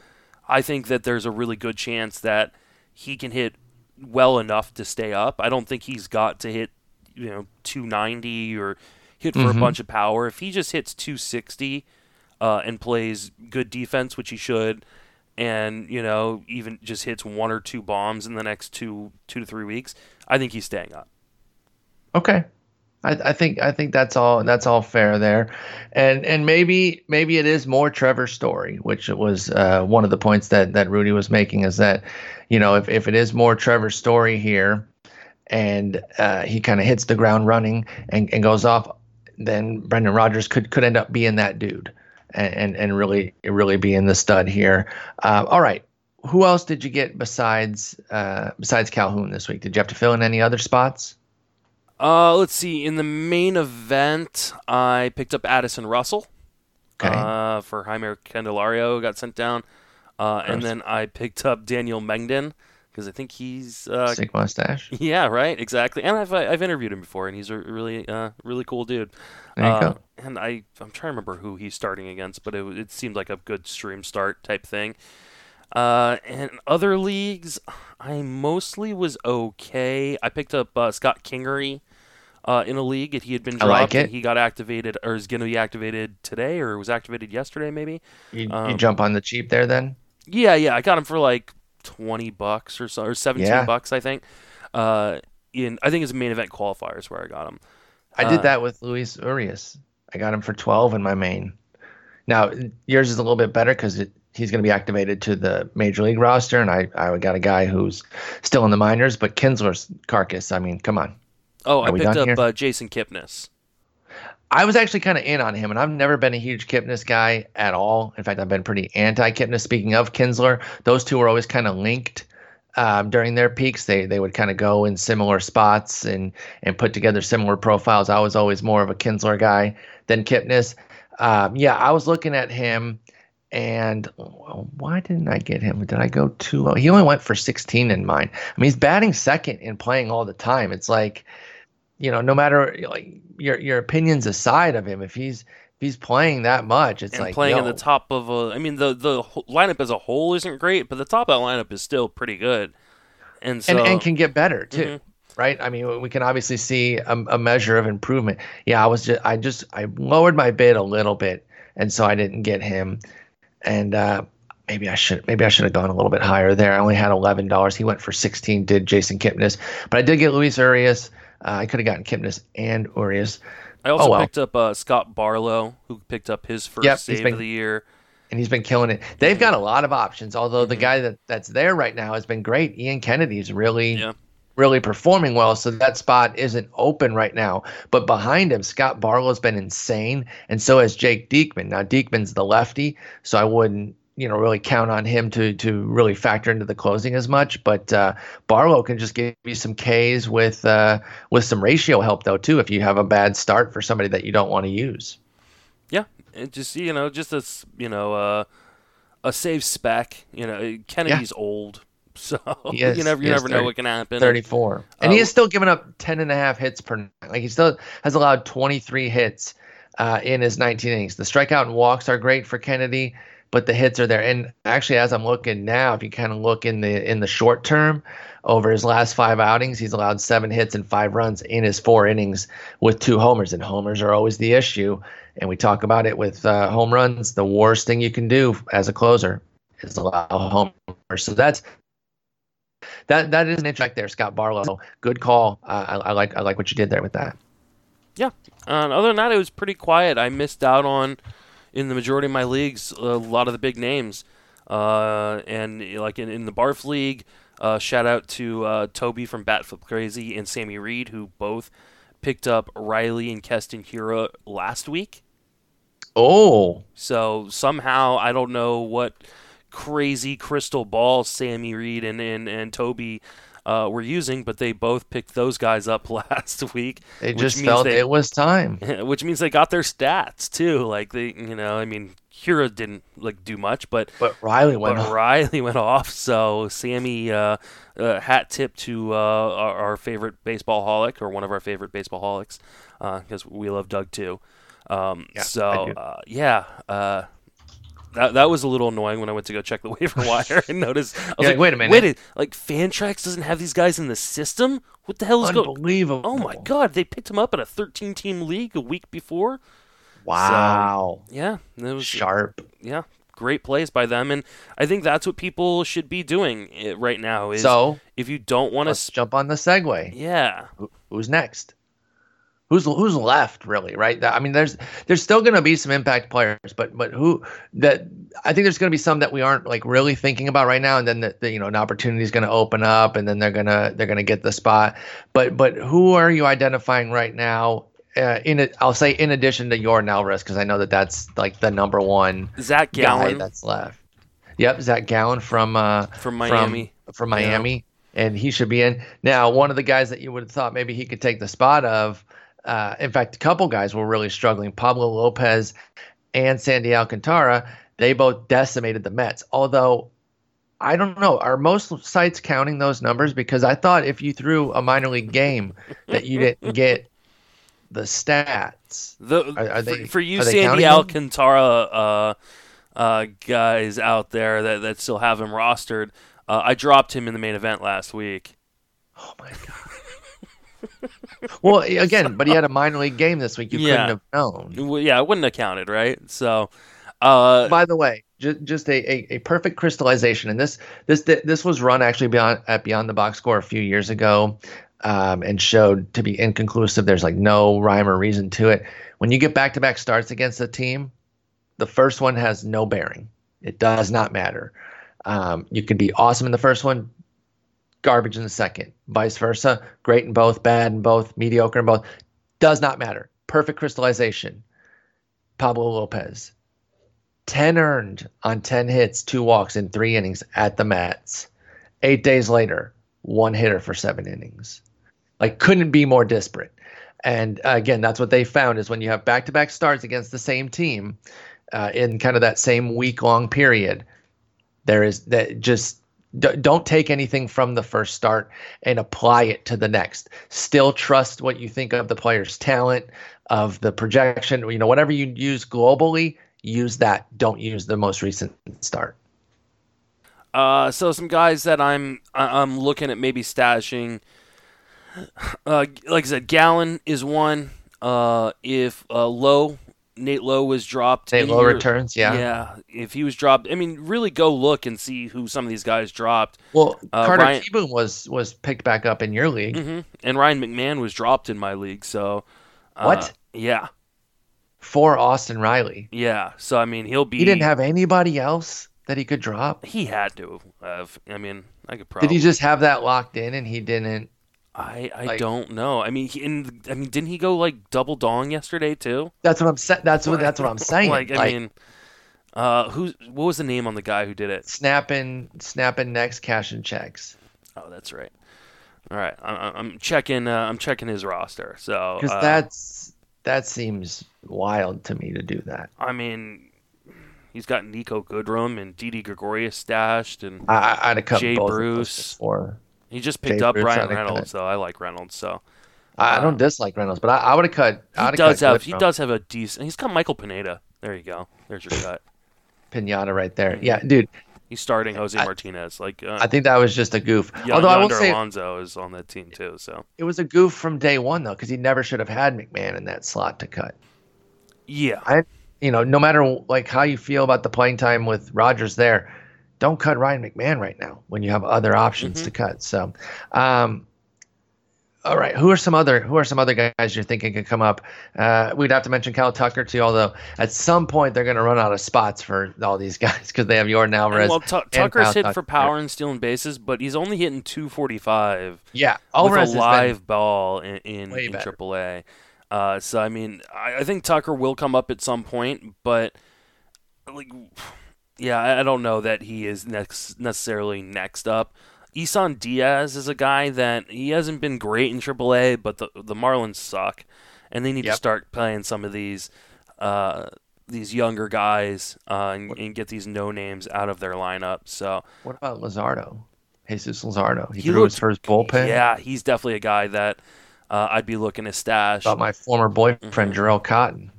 I think that there's a really good chance that he can hit well enough to stay up. I don't think he's got to hit, you know, 290 or hit for mm-hmm. a bunch of power. If he just hits 260 uh, and plays good defense, which he should, and you know even just hits one or two bombs in the next two two to three weeks, I think he's staying up. Okay, I, I, think I think that's all that's all fair there, and and maybe maybe it is more Trevor's Story, which was uh, one of the points that that Rudy was making is that, you know, if if it is more Trevor Story here, and uh, he kind of hits the ground running and, and goes off, then Brendan Rodgers could could end up being that dude, and and, and really really being the stud here. Uh, all right, who else did you get besides uh, besides Calhoun this week? Did you have to fill in any other spots? Uh, let's see. In the main event, I picked up Addison Russell. Okay. Uh, for Jeimer Candelario got sent down, uh, and then I picked up Daniel Mengden because I think he's uh, sick mustache. Yeah, right, exactly. And I've I've interviewed him before, and he's a really uh, really cool dude. There you uh, go. And I I'm trying to remember who he's starting against, but it it seemed like a good stream start type thing. Uh, and other leagues, I mostly was okay. I picked up uh, Scott Kingery uh, in a league. That he had been dropped. Like he got activated, or is going to be activated today, or was activated yesterday, maybe. You, um, you, jump on the cheap there, then? Yeah, yeah. I got him for like twenty bucks or so, or seventeen yeah. bucks, I think. Uh, in I think it's main event qualifiers where I got him. I did uh, that with Luis Urias. I got him for twelve in my main. Now yours is a little bit better because he's going to be activated to the major league roster, and I I got a guy who's still in the minors, but Kinsler's carcass. I mean, come on. Oh, Are I picked up uh, Jason Kipnis. I was actually kind of in on him, and I've never been a huge Kipnis guy at all. In fact, I've been pretty anti Kipnis. Speaking of Kinsler, those two were always kind of linked. Um, during their peaks, they they would kind of go in similar spots and and put together similar profiles. I was always more of a Kinsler guy than Kipnis. Um, yeah, I was looking at him and why didn't I get him? Did I go too low? He only went for 16 in mine. I mean, he's batting second and playing all the time. It's like, you know, no matter like your your opinions aside of him, if he's if he's playing that much, it's and like playing yo. in the top of a. I mean, the the lineup as a whole isn't great, but the top of that lineup is still pretty good. and so and, and can get better too. Mm-hmm. Right. I mean, we can obviously see a, a, measure of improvement. Yeah, I was just, I just, I lowered my bid a little bit, and so I didn't get him. And uh, maybe I should, maybe I should have gone a little bit higher there. I only had eleven dollars. He went for sixteen. Did Jason Kipnis, but I did get Luis Urias. Uh, I could have gotten Kipnis and Urias. I also oh, well. picked up uh, Scott Barlow, who picked up his first yep, save been, of the year. And he's been killing it. They've got a lot of options, although mm-hmm. the guy that, that's there right now has been great. Ian Kennedy's really yeah. really performing well, so that spot isn't open right now. But behind him, Scott Barlow's been insane, and so has Jake Diekman. Now Diekman's the lefty, so I wouldn't you know really count on him to to really factor into the closing as much. But uh, Barlow can just give you some Ks with uh, with some ratio help though too if you have a bad start for somebody that you don't want to use. Yeah, and just you know just a you know uh, a save spec. You know Kennedy's yeah. old. So is, you never you never 30, know what can happen. 34. And he is still giving up 10 and a half hits per night. Like he still has allowed 23 hits uh, in his 19 innings. The strikeout and walks are great for Kennedy but the hits are there. And actually, as I'm looking now, if you kind of look in the in the short term, over his last five outings, he's allowed seven hits and five runs in his four innings with two homers. And homers are always the issue. And we talk about it with uh, home runs. The worst thing you can do as a closer is allow homers. So that's that that is an inch there, Scott Barlow. Good call. Uh, I, I, like I like what you did there with that. Yeah. Uh, other than that, it was pretty quiet. I missed out on in the majority of my leagues, a lot of the big names. Uh, and like in, in the Barf League, uh, shout out to uh, Toby from Batflip Crazy and Sammy Reed, who both picked up Riley and Keston Hiura last week. Oh. So somehow, I don't know what crazy crystal ball Sammy Reed and, and, and Toby uh, were using, but they both picked those guys up last week. They just felt they, it was time, which means they got their stats too. Like they, you know, I mean, Hiura didn't like do much, but but Riley went but off. Riley went off. So Sammy, uh, uh, hat tip to uh, our, our, favorite baseball holic or one of our favorite baseball holics, because uh, we love Doug too. Um, yeah, so uh, yeah, uh, that, that was a little annoying when I went to go check the waiver wire and noticed. I was like, wait a minute. Wait, like Fantrax doesn't have these guys in the system? What the hell is going? On? Unbelievable! Oh my god, they picked him up in a 13-team league a week before. Wow. So, yeah, it was sharp. Yeah, great plays by them, and I think that's what people should be doing eh, right now. Is so if you don't want to jump on the segue, yeah, who's next? Who's who's left really right i mean there's there's still going to be some impact players but but who that i think there's going to be some that we aren't like really thinking about right now and then the, the you know an opportunity is going to open up and then they're going to they're going to get the spot but but who are you identifying right now uh, in it, I'll say in addition to Yordan Alvarez because I know that that's like the number one Zach Gallen that's left. Yep, Zach Gallen from uh, from Miami. From, from Miami, yeah. and he should be in. Now, one of the guys that you would have thought maybe he could take the spot of uh, in fact, a couple guys were really struggling. Pablo Lopez and Sandy Alcantara, they both decimated the Mets. Although, I don't know, are most sites counting those numbers? Because I thought if you threw a minor league game that you didn't get the stats. The, are, are they, for, for, you, Sandy Alcantara uh, uh, guys out there that, that still have him rostered, uh, I dropped him in the main event last week. Oh my god well, again, but he had a minor league game this week. You yeah. couldn't have known. Well, yeah, it wouldn't have counted, right? So, uh, by the way, just, just a, a, a, perfect crystallization, and this this this was run actually beyond at Beyond the Box Score a few years ago, um, and showed to be inconclusive. There's like no rhyme or reason to it. When you get back to back starts against a team, the first one has no bearing. It does not matter. Um, you can be awesome in the first one, garbage in the second. Vice versa, great in both, bad in both, mediocre in both. Does not matter. Perfect crystallization. Pablo Lopez. 10 earned on 10 hits, two walks in three innings at the Mets. Eight days later, one hitter for seven innings. Like, couldn't be more disparate. And uh, again, that's what they found is when you have back to back starts against the same team uh, in kind of that same week long period, there is that just D- don't take anything from the first start and apply it to the next. Still trust what you think of the player's talent, of the projection. You know, whatever you use globally, use that. Don't use the most recent start. Uh, so some guys that I'm I'm looking at maybe stashing. Uh, like I said, Gallen is one. Uh, if uh, Lowe Nate Lowe was dropped, Nate Lowe returns, yeah. yeah. If he was dropped, I mean, really go look and see who some of these guys dropped. Well, Uh, Carter Ryan- was was picked back up in your league. hmm And Ryan McMahon was dropped in my league, so uh, What? Yeah, for Austin Riley. yeah. So I mean, he'll be. He didn't have anybody else that he could drop. He had to have. I mean, I could probably. Did he just have that locked in and he didn't? I I like- don't know. I mean, he, in, I mean, didn't he go like double dong yesterday too? That's what I'm saying. That's what that's what I'm saying. Like, I mean, uh, who? What was the name on the guy who did it? snapping snapping necks, cashing checks. Oh, that's right. All right, I, I- I'm checking. Uh, I'm checking his roster. So Because uh, that's that seems wild to me to do that. I mean, he's got Niko Goodrum and Didi Gregorius stashed, and I, I- I'd have cut Jay both of Bruce. those before. He just picked up Bryan Reynolds. though. I like Reynolds. So I, I Uh, don't dislike Reynolds, but I, I would have cut. he I'd does cut have. He Goodrum. does have a decent. He's got Michael Pineda. There you go. There's your cut. Pinata right there. Yeah, dude. He's starting Jose I- Martinez. Like uh, I think that was just a goof. Yon- Although I will say Alonso is on that team too. So it was a goof from day one though, because he never should have had McMahon in that slot to cut. yeah, I, you know, no matter like how you feel about the playing time with Rodgers there, don't cut Ryan McMahon right now when you have other options Mm-hmm. to cut. So, um, all right, who are some other who are some other guys you're thinking could come up? Uh, we'd have to mention Kyle Tucker too, although at some point they're going to run out of spots for all these guys because they have Yordan Alvarez. well, and Tucker's hit Tucker. for power and stealing bases, but he's only hitting 245 Yeah, with Alvarez a live ball in in, in. AAA. Uh, so I mean, I, I think Tucker will come up at some point, but like, yeah, I don't know that he is next necessarily next up. Isan Diaz is a guy that he hasn't been great in AAA, but the the Marlins suck, and they need to start playing some of these uh, these younger guys uh, and, and get these no names out of their lineup. So what about Luzardo? Jesus Luzardo. He, He threw looked- his first bullpen. yeah, he's definitely a guy that uh, I'd be looking to stash. About my former boyfriend Mm-hmm. Jharel Cotton.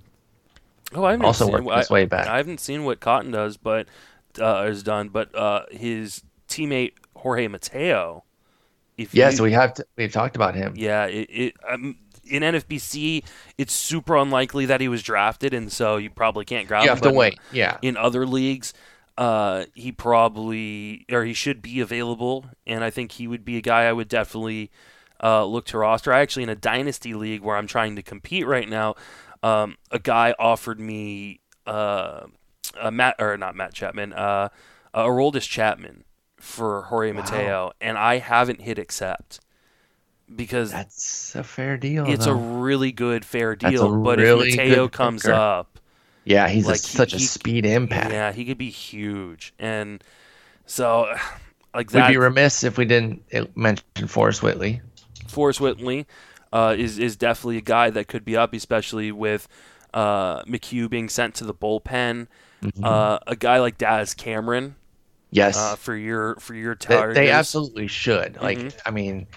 Oh, I haven't Also seen, worked I, his way back. I haven't seen what Cotton does, but uh, has done. But uh, his teammate Jorge Mateo. If Yeah, you, we have to. We've talked about him. yeah, it, it um, in NFBC, it's super unlikely that he was drafted, and so you probably can't grab you him. have to but wait. Yeah. In other leagues, uh, he probably or he should be available, and I think he would be a guy I would definitely uh, look to roster. I actually in a dynasty league where I'm trying to compete right now, um, a guy offered me uh, a Matt or not Matt Chapman, uh, a Aroldis Chapman for Jorge Wow. Mateo, and I haven't hit accept because That's a fair deal. it's a really good fair deal. But really if Mateo comes hooker. up, yeah. He's like, a, he- such a he- speed impact. yeah, he could be huge, and so like that, We'd be remiss if we didn't mention Forrest Whitley. Forrest Whitley uh, is is definitely a guy that could be up, especially with uh, McHugh being sent to the bullpen. Uh, a guy like Daz Cameron Mm-hmm. Yes, uh, for your for your they, Tigers. they absolutely should. Like, Mhm. I mean,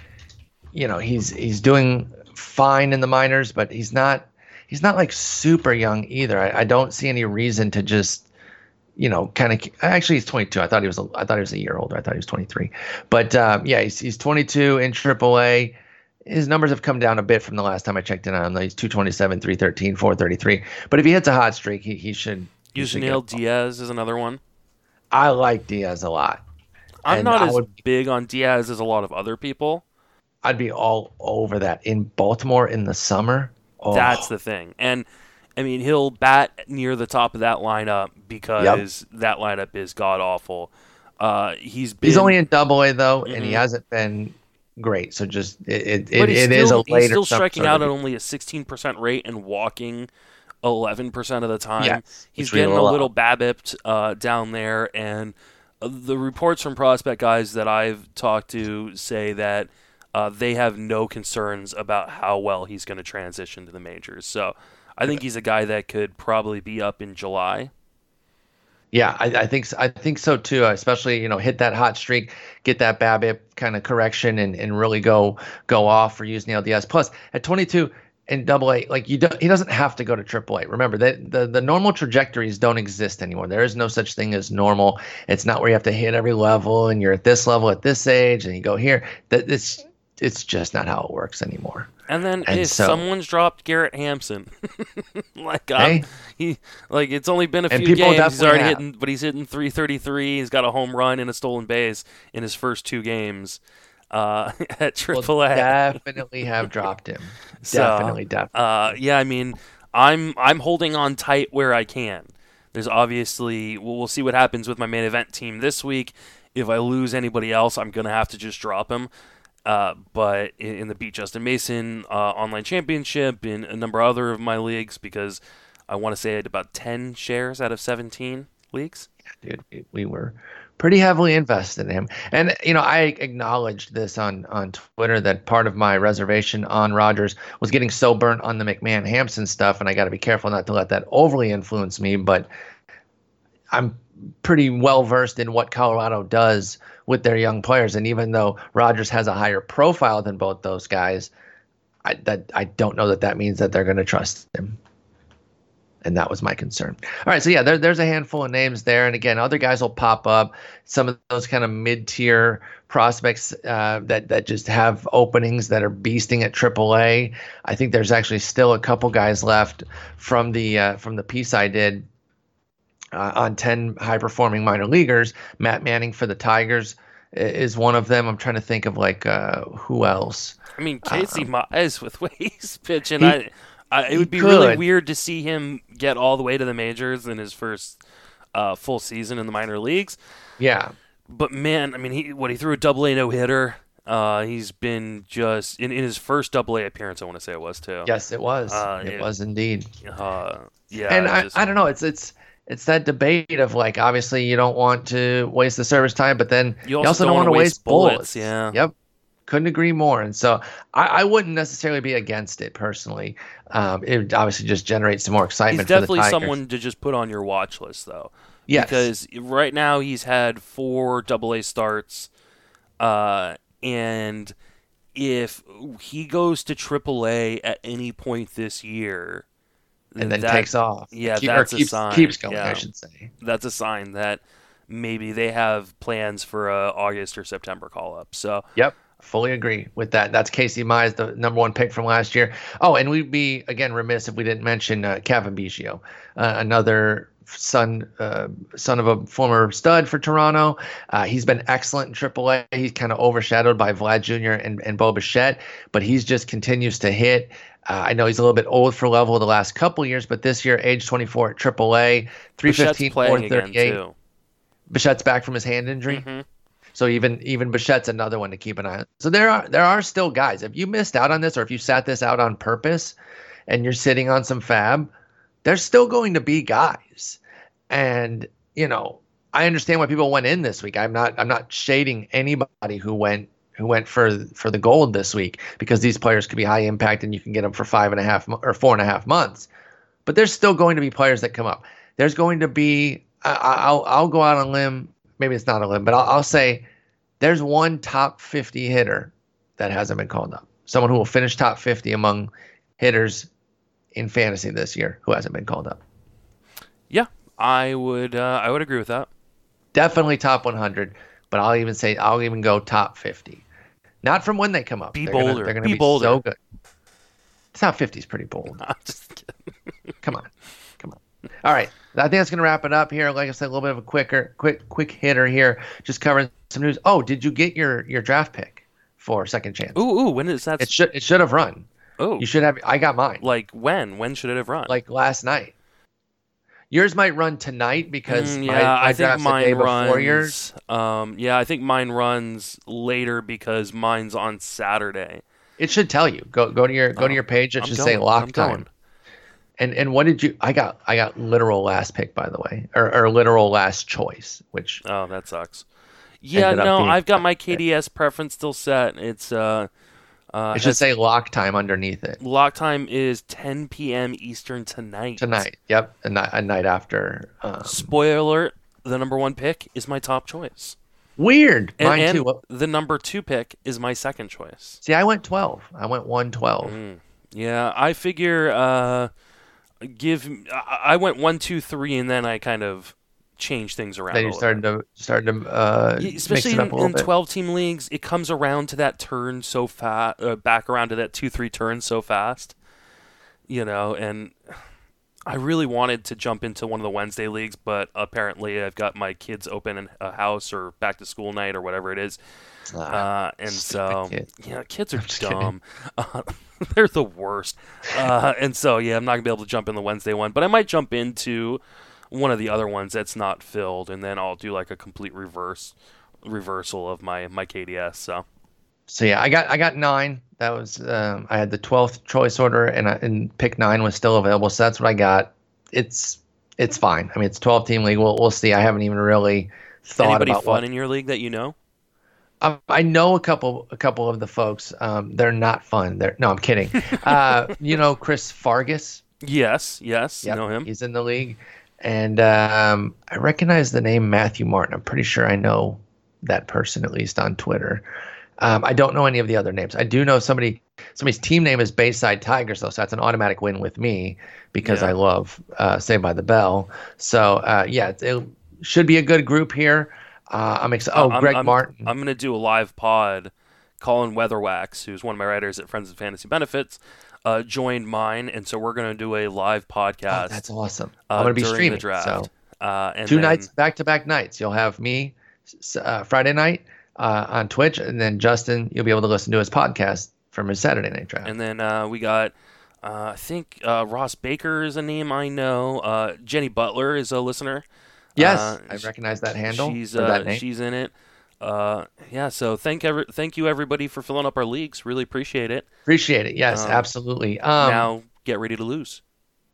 you know, he's he's doing fine in the minors, but he's not he's not like super young either. I, I don't see any reason to just you know kind of actually he's 22 i thought he was a, i thought he was a year older i thought he was 23 but um, yeah he's, he's 22 in aaa his numbers have come down a bit from the last time i checked in on him he's 227 313 433 but if he hits a hot streak he, he should Yusniel Diaz is another one. i like diaz a lot I'm And not I as would- big on Diaz as a lot of other people. i'd be all over that in baltimore in the summer oh, That's the thing. And I mean, he'll bat near the top of that lineup because that lineup is god awful. Uh, he's been, he's only in double a though and he Mhm. hasn't been great so just it it, it, still, is a later he's still striking out at only a 16% rate and walking 11% of the time. Yes, he's getting a little babbipped uh, down there, and uh, the reports from prospect guys that I've talked to say that uh, they have no concerns about how well he's going to transition to the majors. So I think he's a guy that could probably be up in July. Yeah, I, I think I think so too. Especially you know hit that hot streak, get that BABIP kind of correction, and, and really go go off for Yusniel Diaz. Plus at 22, in double A, like you don't, he doesn't have to go to triple A. Remember that the, the normal trajectories don't exist anymore. There is no such thing as normal. It's not where you have to hit every level and you're at this level at this age and you go here. That it's it's just not how it works anymore. And then And if so- someone's dropped Garrett Hampson, like Hey. He like it's only been a few games. He's already have. hitting, but he's hitting 333. He's got a home run and a stolen base in his first two games uh, at AAA. definitely have dropped him. So, definitely, definitely. Uh, yeah, I mean, I'm I'm holding on tight where I can. There's obviously we'll, we'll see what happens with my main event team this week. If I lose anybody else, I'm gonna have to just drop him. Uh, but in, in the Beat Justin Mason uh, online championship, in a number of other of my leagues, because I want to say I had about 10 shares out of 17 leagues. Yeah, dude, we, we were pretty heavily invested in him. And you know, I acknowledged this on on Twitter that part of my reservation on Rodgers was getting so burnt on the McMahon Hampson stuff, and I got to be careful not to let that overly influence me. But I'm pretty well versed in what Colorado does with their young players, and even though Rodgers has a higher profile than both those guys, I that I don't know that that means that they're going to trust him and that was my concern. All right, so yeah, there, there's a handful of names there, and again, other guys will pop up. Some of those kind of mid-tier prospects uh, that that just have openings that are beasting at AAA. I think there's actually still a couple guys left from the uh, from the piece I did uh, on 10 high-performing minor leaguers. Matt Manning for the Tigers is one of them. I'm trying to think of like uh, who else. I mean, Casey Mize with he's pitching, He- I, I, it would be really weird to see him get all the way to the majors in his first uh, full season in the minor leagues. Yeah, But man, I mean, he what he threw a double A no hitter. Uh, he's been just in, in his first double A appearance. I want to say it was too. yes, it was. Uh, it it- was indeed. Uh, yeah. and I, just- I don't know it's it's it's that debate of like obviously you don't want to waste the service time but then You you also also, don't want wanna waste bullets, bullets, yeah. yep couldn't agree more and so i, I wouldn't necessarily be against it personally um, it obviously just generates some more excitement. he's definitely for the someone to just put on your watch list, though. yes because right now he's had four double A starts, uh, and if he goes to triple A at any point this year, and then that- takes off yeah, Keep- that's or a sign, keeps going yeah. i should say that's a sign that maybe they have plans for a August or September call up. So Yep, fully agree with that. That's Casey Mize, the number one pick from last year. Oh, and we'd be again remiss if we didn't mention uh, Cavan Biggio, uh, another son uh, son of a former stud for Toronto. Uh, he's been excellent in AAA. He's kind of overshadowed by Vlad Jr. and and Bo Bichette, but he's just continues to hit. Uh, I know he's a little bit old for level the last couple years, but this year, age 24 at AAA, Bichette's 315, playing again 438. too. Bichette's back from his hand injury. Mhm. So even even Bichette's another one to keep an eye on. So there are there are still guys. If you missed out on this, or if you sat this out on purpose, and you're sitting on some fab, there's still going to be guys. And you know, I understand why people went in this week. I'm not I'm not shading anybody who went who went for for the gold this week because these players could be high impact and you can get them for five and a half or four and a half months. But there's still going to be players that come up. There's going to be I, I- I'll I'll go out on a limb. Maybe it's not a limb, but I'll, I'll say there's one top 50 hitter that hasn't been called up. Someone who will finish top 50 among hitters in fantasy this year who hasn't been called up. Yeah, I would. Uh, I would agree with that. Definitely top 100, but I'll even say I'll even go top 50. Not from when they come up. Be they're Gonna, bolder. they're going to be bolder. so good. Top 50 is pretty bold. Come on, come on. All right, I think that's gonna wrap it up here. Like I said, a little bit of a quicker, quick, quick hitter here. Just covering some news. Oh, did you get your your draft pick for second chance? Ooh, ooh. When is that? It should it should have run. Oh, You should have. I got mine like when? When should it have run? like last night. Yours might run tonight because Mm, yeah, my I think draft's the day mine runs. yours. Um, yeah, I think mine runs later because mine's on Saturday. It should tell you. Go go to your go Oh, to your page. It I'm should going, say lock I'm time. going. And and what did you? I got I got literal last pick by the way, or or literal last choice, which Oh, that sucks. Yeah, no, being- I've got my KDS preference still set. It's uh, uh, it should say lock time underneath it. lock time is 10 p.m. Eastern tonight. Tonight. Yep. A night, a night after. Um, Spoiler alert: the number one pick is my top choice, weird. and, Mine and too. The number two pick is my second choice. See, I went 12. I went 112. Mm. Yeah, I figure uh, give. I I went one, two, three, and then I kind of changed things around. Then a you little started to started to uh, Yeah, mix especially it up in, a little in bit. 12 team leagues it comes around to that turn so fast uh, back around to that 2-3 turn so fast you know and i really wanted to jump into one of the wednesday leagues but apparently i've got my kids open in a house or back to school night or whatever it is Ah, uh, and so kids. yeah kids are dumb uh, they're the worst uh, and so yeah i'm not gonna be able to jump in the wednesday one but i might jump into one of the other ones that's not filled and then i'll do like a complete reverse reversal of my my kds so So yeah, I got I got nine. That was um, I had the twelfth choice order, and I, and pick nine was still available. So that's what I got. It's it's fine. I mean, it's twelve team league. We'll we'll see. I haven't even really thought anybody about fun what. in your league that you know I, I know a couple a couple of the folks. Um, they're not fun. They're no, I'm kidding. uh, you know Chris Fargus. yes yes Yep, know him He's in the league, and um, I recognize the name Matthew Martin. I'm pretty sure I know that person at least on Twitter. Um, I don't know any of the other names. I do know somebody. Somebody's team name is Bayside Tigers, though, so that's an automatic win with me because Yeah. I love uh, Saved by the Bell. So uh, yeah, it, it should be a good group here. Uh, I'm excited. Oh, I'm- Greg I'm- Martin. I'm going to do a live pod. Colin Weatherwax, who's one of my writers at Friends of Fantasy Benefits, uh, joined mine, and so we're going to do a live Oh, podcast. that's awesome. uh, I'm gonna be streaming. the draft. So uh, and two then- nights back to back nights. You'll have me uh, Friday night uh, on Twitch, and then Justin, you'll be able to listen to his podcast from his Saturday night draft. And then uh, we got, uh, I think uh, Ross Baker is a name I know. Uh, Jenny Butler is a listener. yes, I recognize that handle. She's uh, that she's in it. Uh, yeah, so thank every, thank you everybody for filling up our leagues. Really appreciate it. Appreciate it. Yes, um, absolutely. Um, now get ready to lose.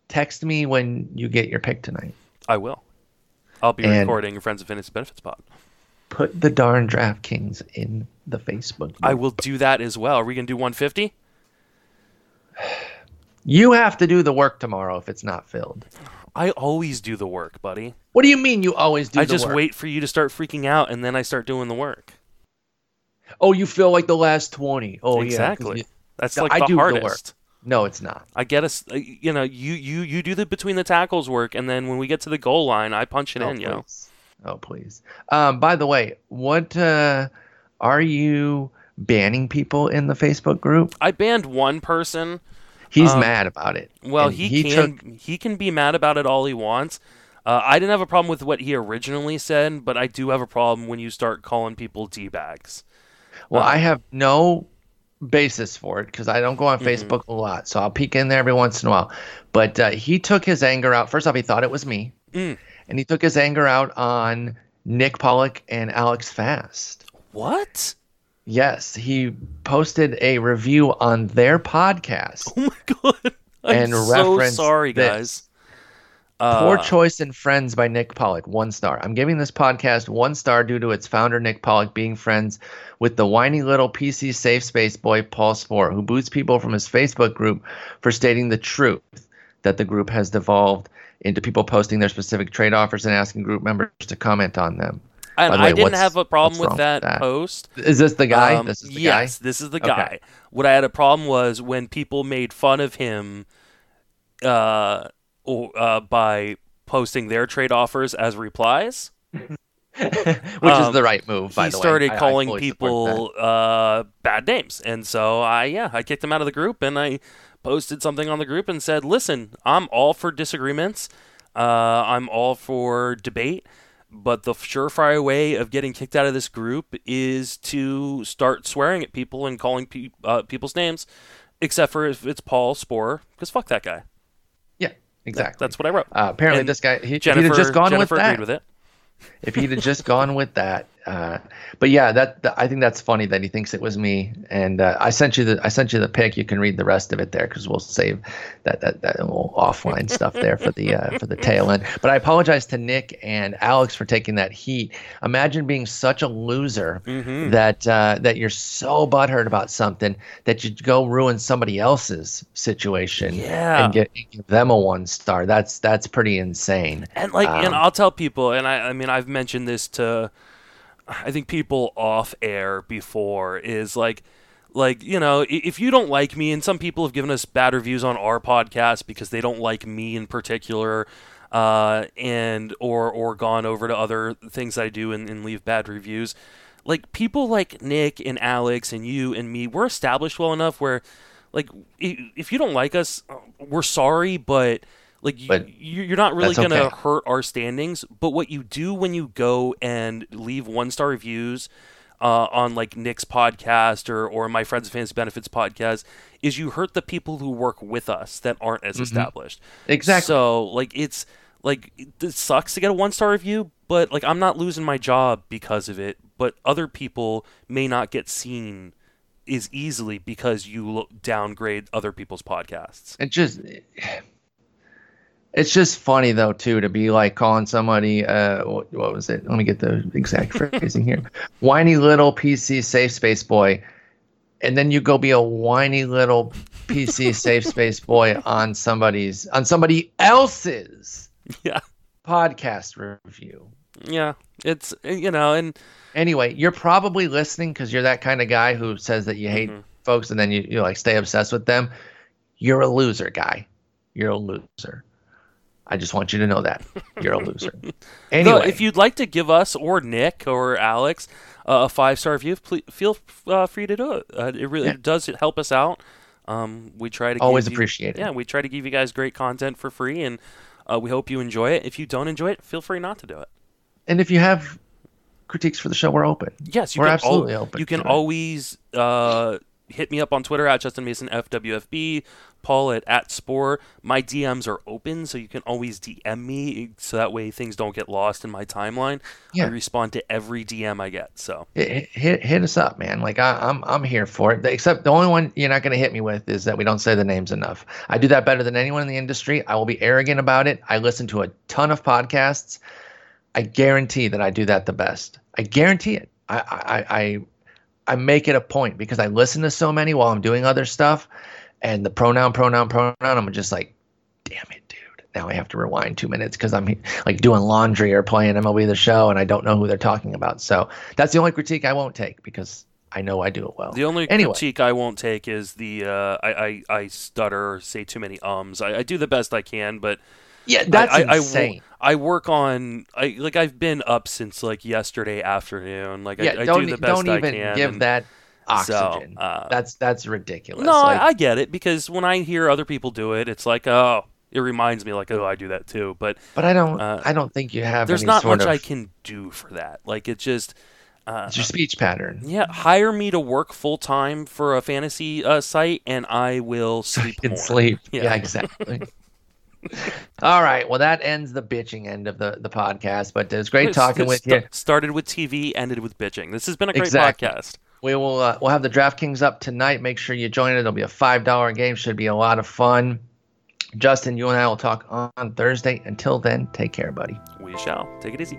text me when you get your pick tonight. I will. I'll be And- recording Friends of Fantasy Benefits pod. Put the darn DraftKings in the Facebook. Group. I will do that as well. Are we gonna do 150? You have to do the work tomorrow if it's not filled. I always do the work, buddy. What do you mean you always do I the just work? wait for you to start freaking out, and then I start doing the work. Oh, you feel like the last 20. Oh, yeah. exactly. you- That's like I the do the hardest. work. no, it's not. I get us. uh, You know, you you you do the between the tackles work, and then when we get to the goal line, I punch it oh, in. You know. Oh, please. Um, by the way, what uh, are you banning people in the Facebook group? I banned one person. He's Um, mad about it. Well, he, took- can he can be mad about it all he wants. Uh, I didn't have a problem with what he originally said, but I do have a problem when you start calling people d bags. Well, Uh, I have no basis for it because I don't go on Mm-hmm. Facebook a lot, so I'll peek in there every once in a while. But uh, he took his anger out. First off, he thought it was me, Mm. and he took his anger out on Nick Pollack and Alex Fast. What? Yes, he posted a review on their podcast. Oh my god! I'm And so reference sorry, this. Uh, Poor Choice and Friends by Nick Pollack, one star. I'm giving this podcast one star due to its founder, Nick Pollack, being friends with the whiny little PC safe space boy, Paul Sporer, who boots people from his Facebook group for stating the truth that the group has devolved into people posting their specific trade offers and asking group members to comment on them. And the I didn't have a problem with wrong with that, that? post. Is this the guy? Um, this is the yes, guy? this is the Okay. guy. What I had a problem was when people made fun of him uh, or, uh, by posting their trade offers as replies. Which Um, is the right move, by he the way. started I- I calling support that. people uh, bad names, and so I yeah I kicked him out of the group, and I posted something on the group and said, "Listen, I'm all for disagreements. Uh, I'm all for debate." But the surefire way of getting kicked out of this group is to start swearing at people and calling pe- uh, people's names, except for if it's Paul Sporer, because fuck that guy. Exactly. That's what I wrote. Uh, apparently, And this guy he, Jennifer, he'd have just gone Jennifer with that. agreed with it. if he'd have just gone with that. Uh, but yeah, that, that- I think that's funny that he thinks it was me. And uh, I sent you the I sent you the pic. You can read the rest of it there because we'll save that that that little offline stuff there for the uh, for the tail end. But I apologize to Nick and Alex for taking that heat. Imagine being such a loser Mhm. that uh, that you're so butthurt about something that you go ruin somebody else's situation Yeah. and get give them a one star. That's that's pretty insane. And like, and Um, I'll tell people, and I, I mean, I've mentioned this to, I think people off air before is like, like you know if you don't like me and some people have given us bad reviews on our podcast because they don't like me in particular uh, and or or gone over to other things I do and, and leave bad reviews like people like Nick and Alex and you and me we're established well enough where like if you don't like us we're sorry but like but you're not really going to okay. hurt our standings but what you do when you go and leave one star reviews uh, on like Nick's podcast or, or my Friends of Fantasy Benefits podcast is you hurt the people who work with us that aren't as mm-hmm. established. Exactly. So like it's like it sucks to get a one star review, but like I'm not losing my job because of it. But other people may not get seen as easily because you downgrade other people's podcasts. It just it's just funny though too to be like calling somebody uh what, what was it? Let me get the exact phrasing here. Whiny little PC safe space boy, and then you go be a whiny little PC safe space boy on somebody's on somebody else's yeah podcast review. Yeah, it's you know, and anyway, you're probably listening because you're that kind of guy who says that you hate mm-hmm. folks and then you you like stay obsessed with them. You're a loser, guy. You're a loser. I just want you to know that you're a loser. Anyway, no, if you'd like to give us or Nick or Alex uh, a five star review, please feel uh, free to do it. Uh, it really yeah. does help us out. Um, we try to always you, appreciate it. Yeah, we try to give you guys great content for free, and uh, we hope you enjoy it. If you don't enjoy it, feel free not to do it. And if you have critiques for the show, we're open. Yes, we're absolutely al- open. You can always uh, hit me up on Twitter at Justin Mason FWFB. Paul at, at Spore. My DMs are open, so you can always DM me, so that way things don't get lost in my timeline. Yeah. I respond to every DM I get. So hit hit, hit us up, man. Like I, am I'm, I'm here for it. Except the only one you're not going to hit me with is that we don't say the names enough. I do that better than anyone in the industry. I will be arrogant about it. I listen to a ton of podcasts. I guarantee that I do that the best. I guarantee it. I, I, I I make it a point because I listen to so many while I'm doing other stuff and the pronoun, pronoun, pronoun. I'm just like, damn it, dude. Now I have to rewind two minutes because I'm like doing laundry or playing MLB the show and I don't know who they're talking about. So that's the only critique I won't take because I know I do it well. The only anyway. critique I won't take is the uh, I, I, I stutter, say too many ums. I, I do the best I can, but yeah, that's I, insane. I, I, work on I like I've been up since like yesterday afternoon. Like yeah, I, don't, do the best don't even I can. Give and, that oxygen. So, uh, that's that's ridiculous. No, like, I, I get it because when I hear other people do it, it's like oh, it reminds me like oh I do that too. But but I don't uh, I don't think you have. There's not much of, I can do for that. Like it just. Uh, it's your speech pattern. Yeah, hire me to work full time for a fantasy uh, site, and I will sleep. So sleep. Yeah, yeah exactly. All right. Well, that ends the bitching end of the, the podcast, but it was great talking with st- you. Started with TV, ended with bitching. This has been a great exactly. podcast. We will uh, we'll have the DraftKings up tonight. Make sure you join it. It'll be a five dollar game. Should be a lot of fun. Justin, you and I will talk on Thursday. Until then, take care, buddy. We shall. Take it easy.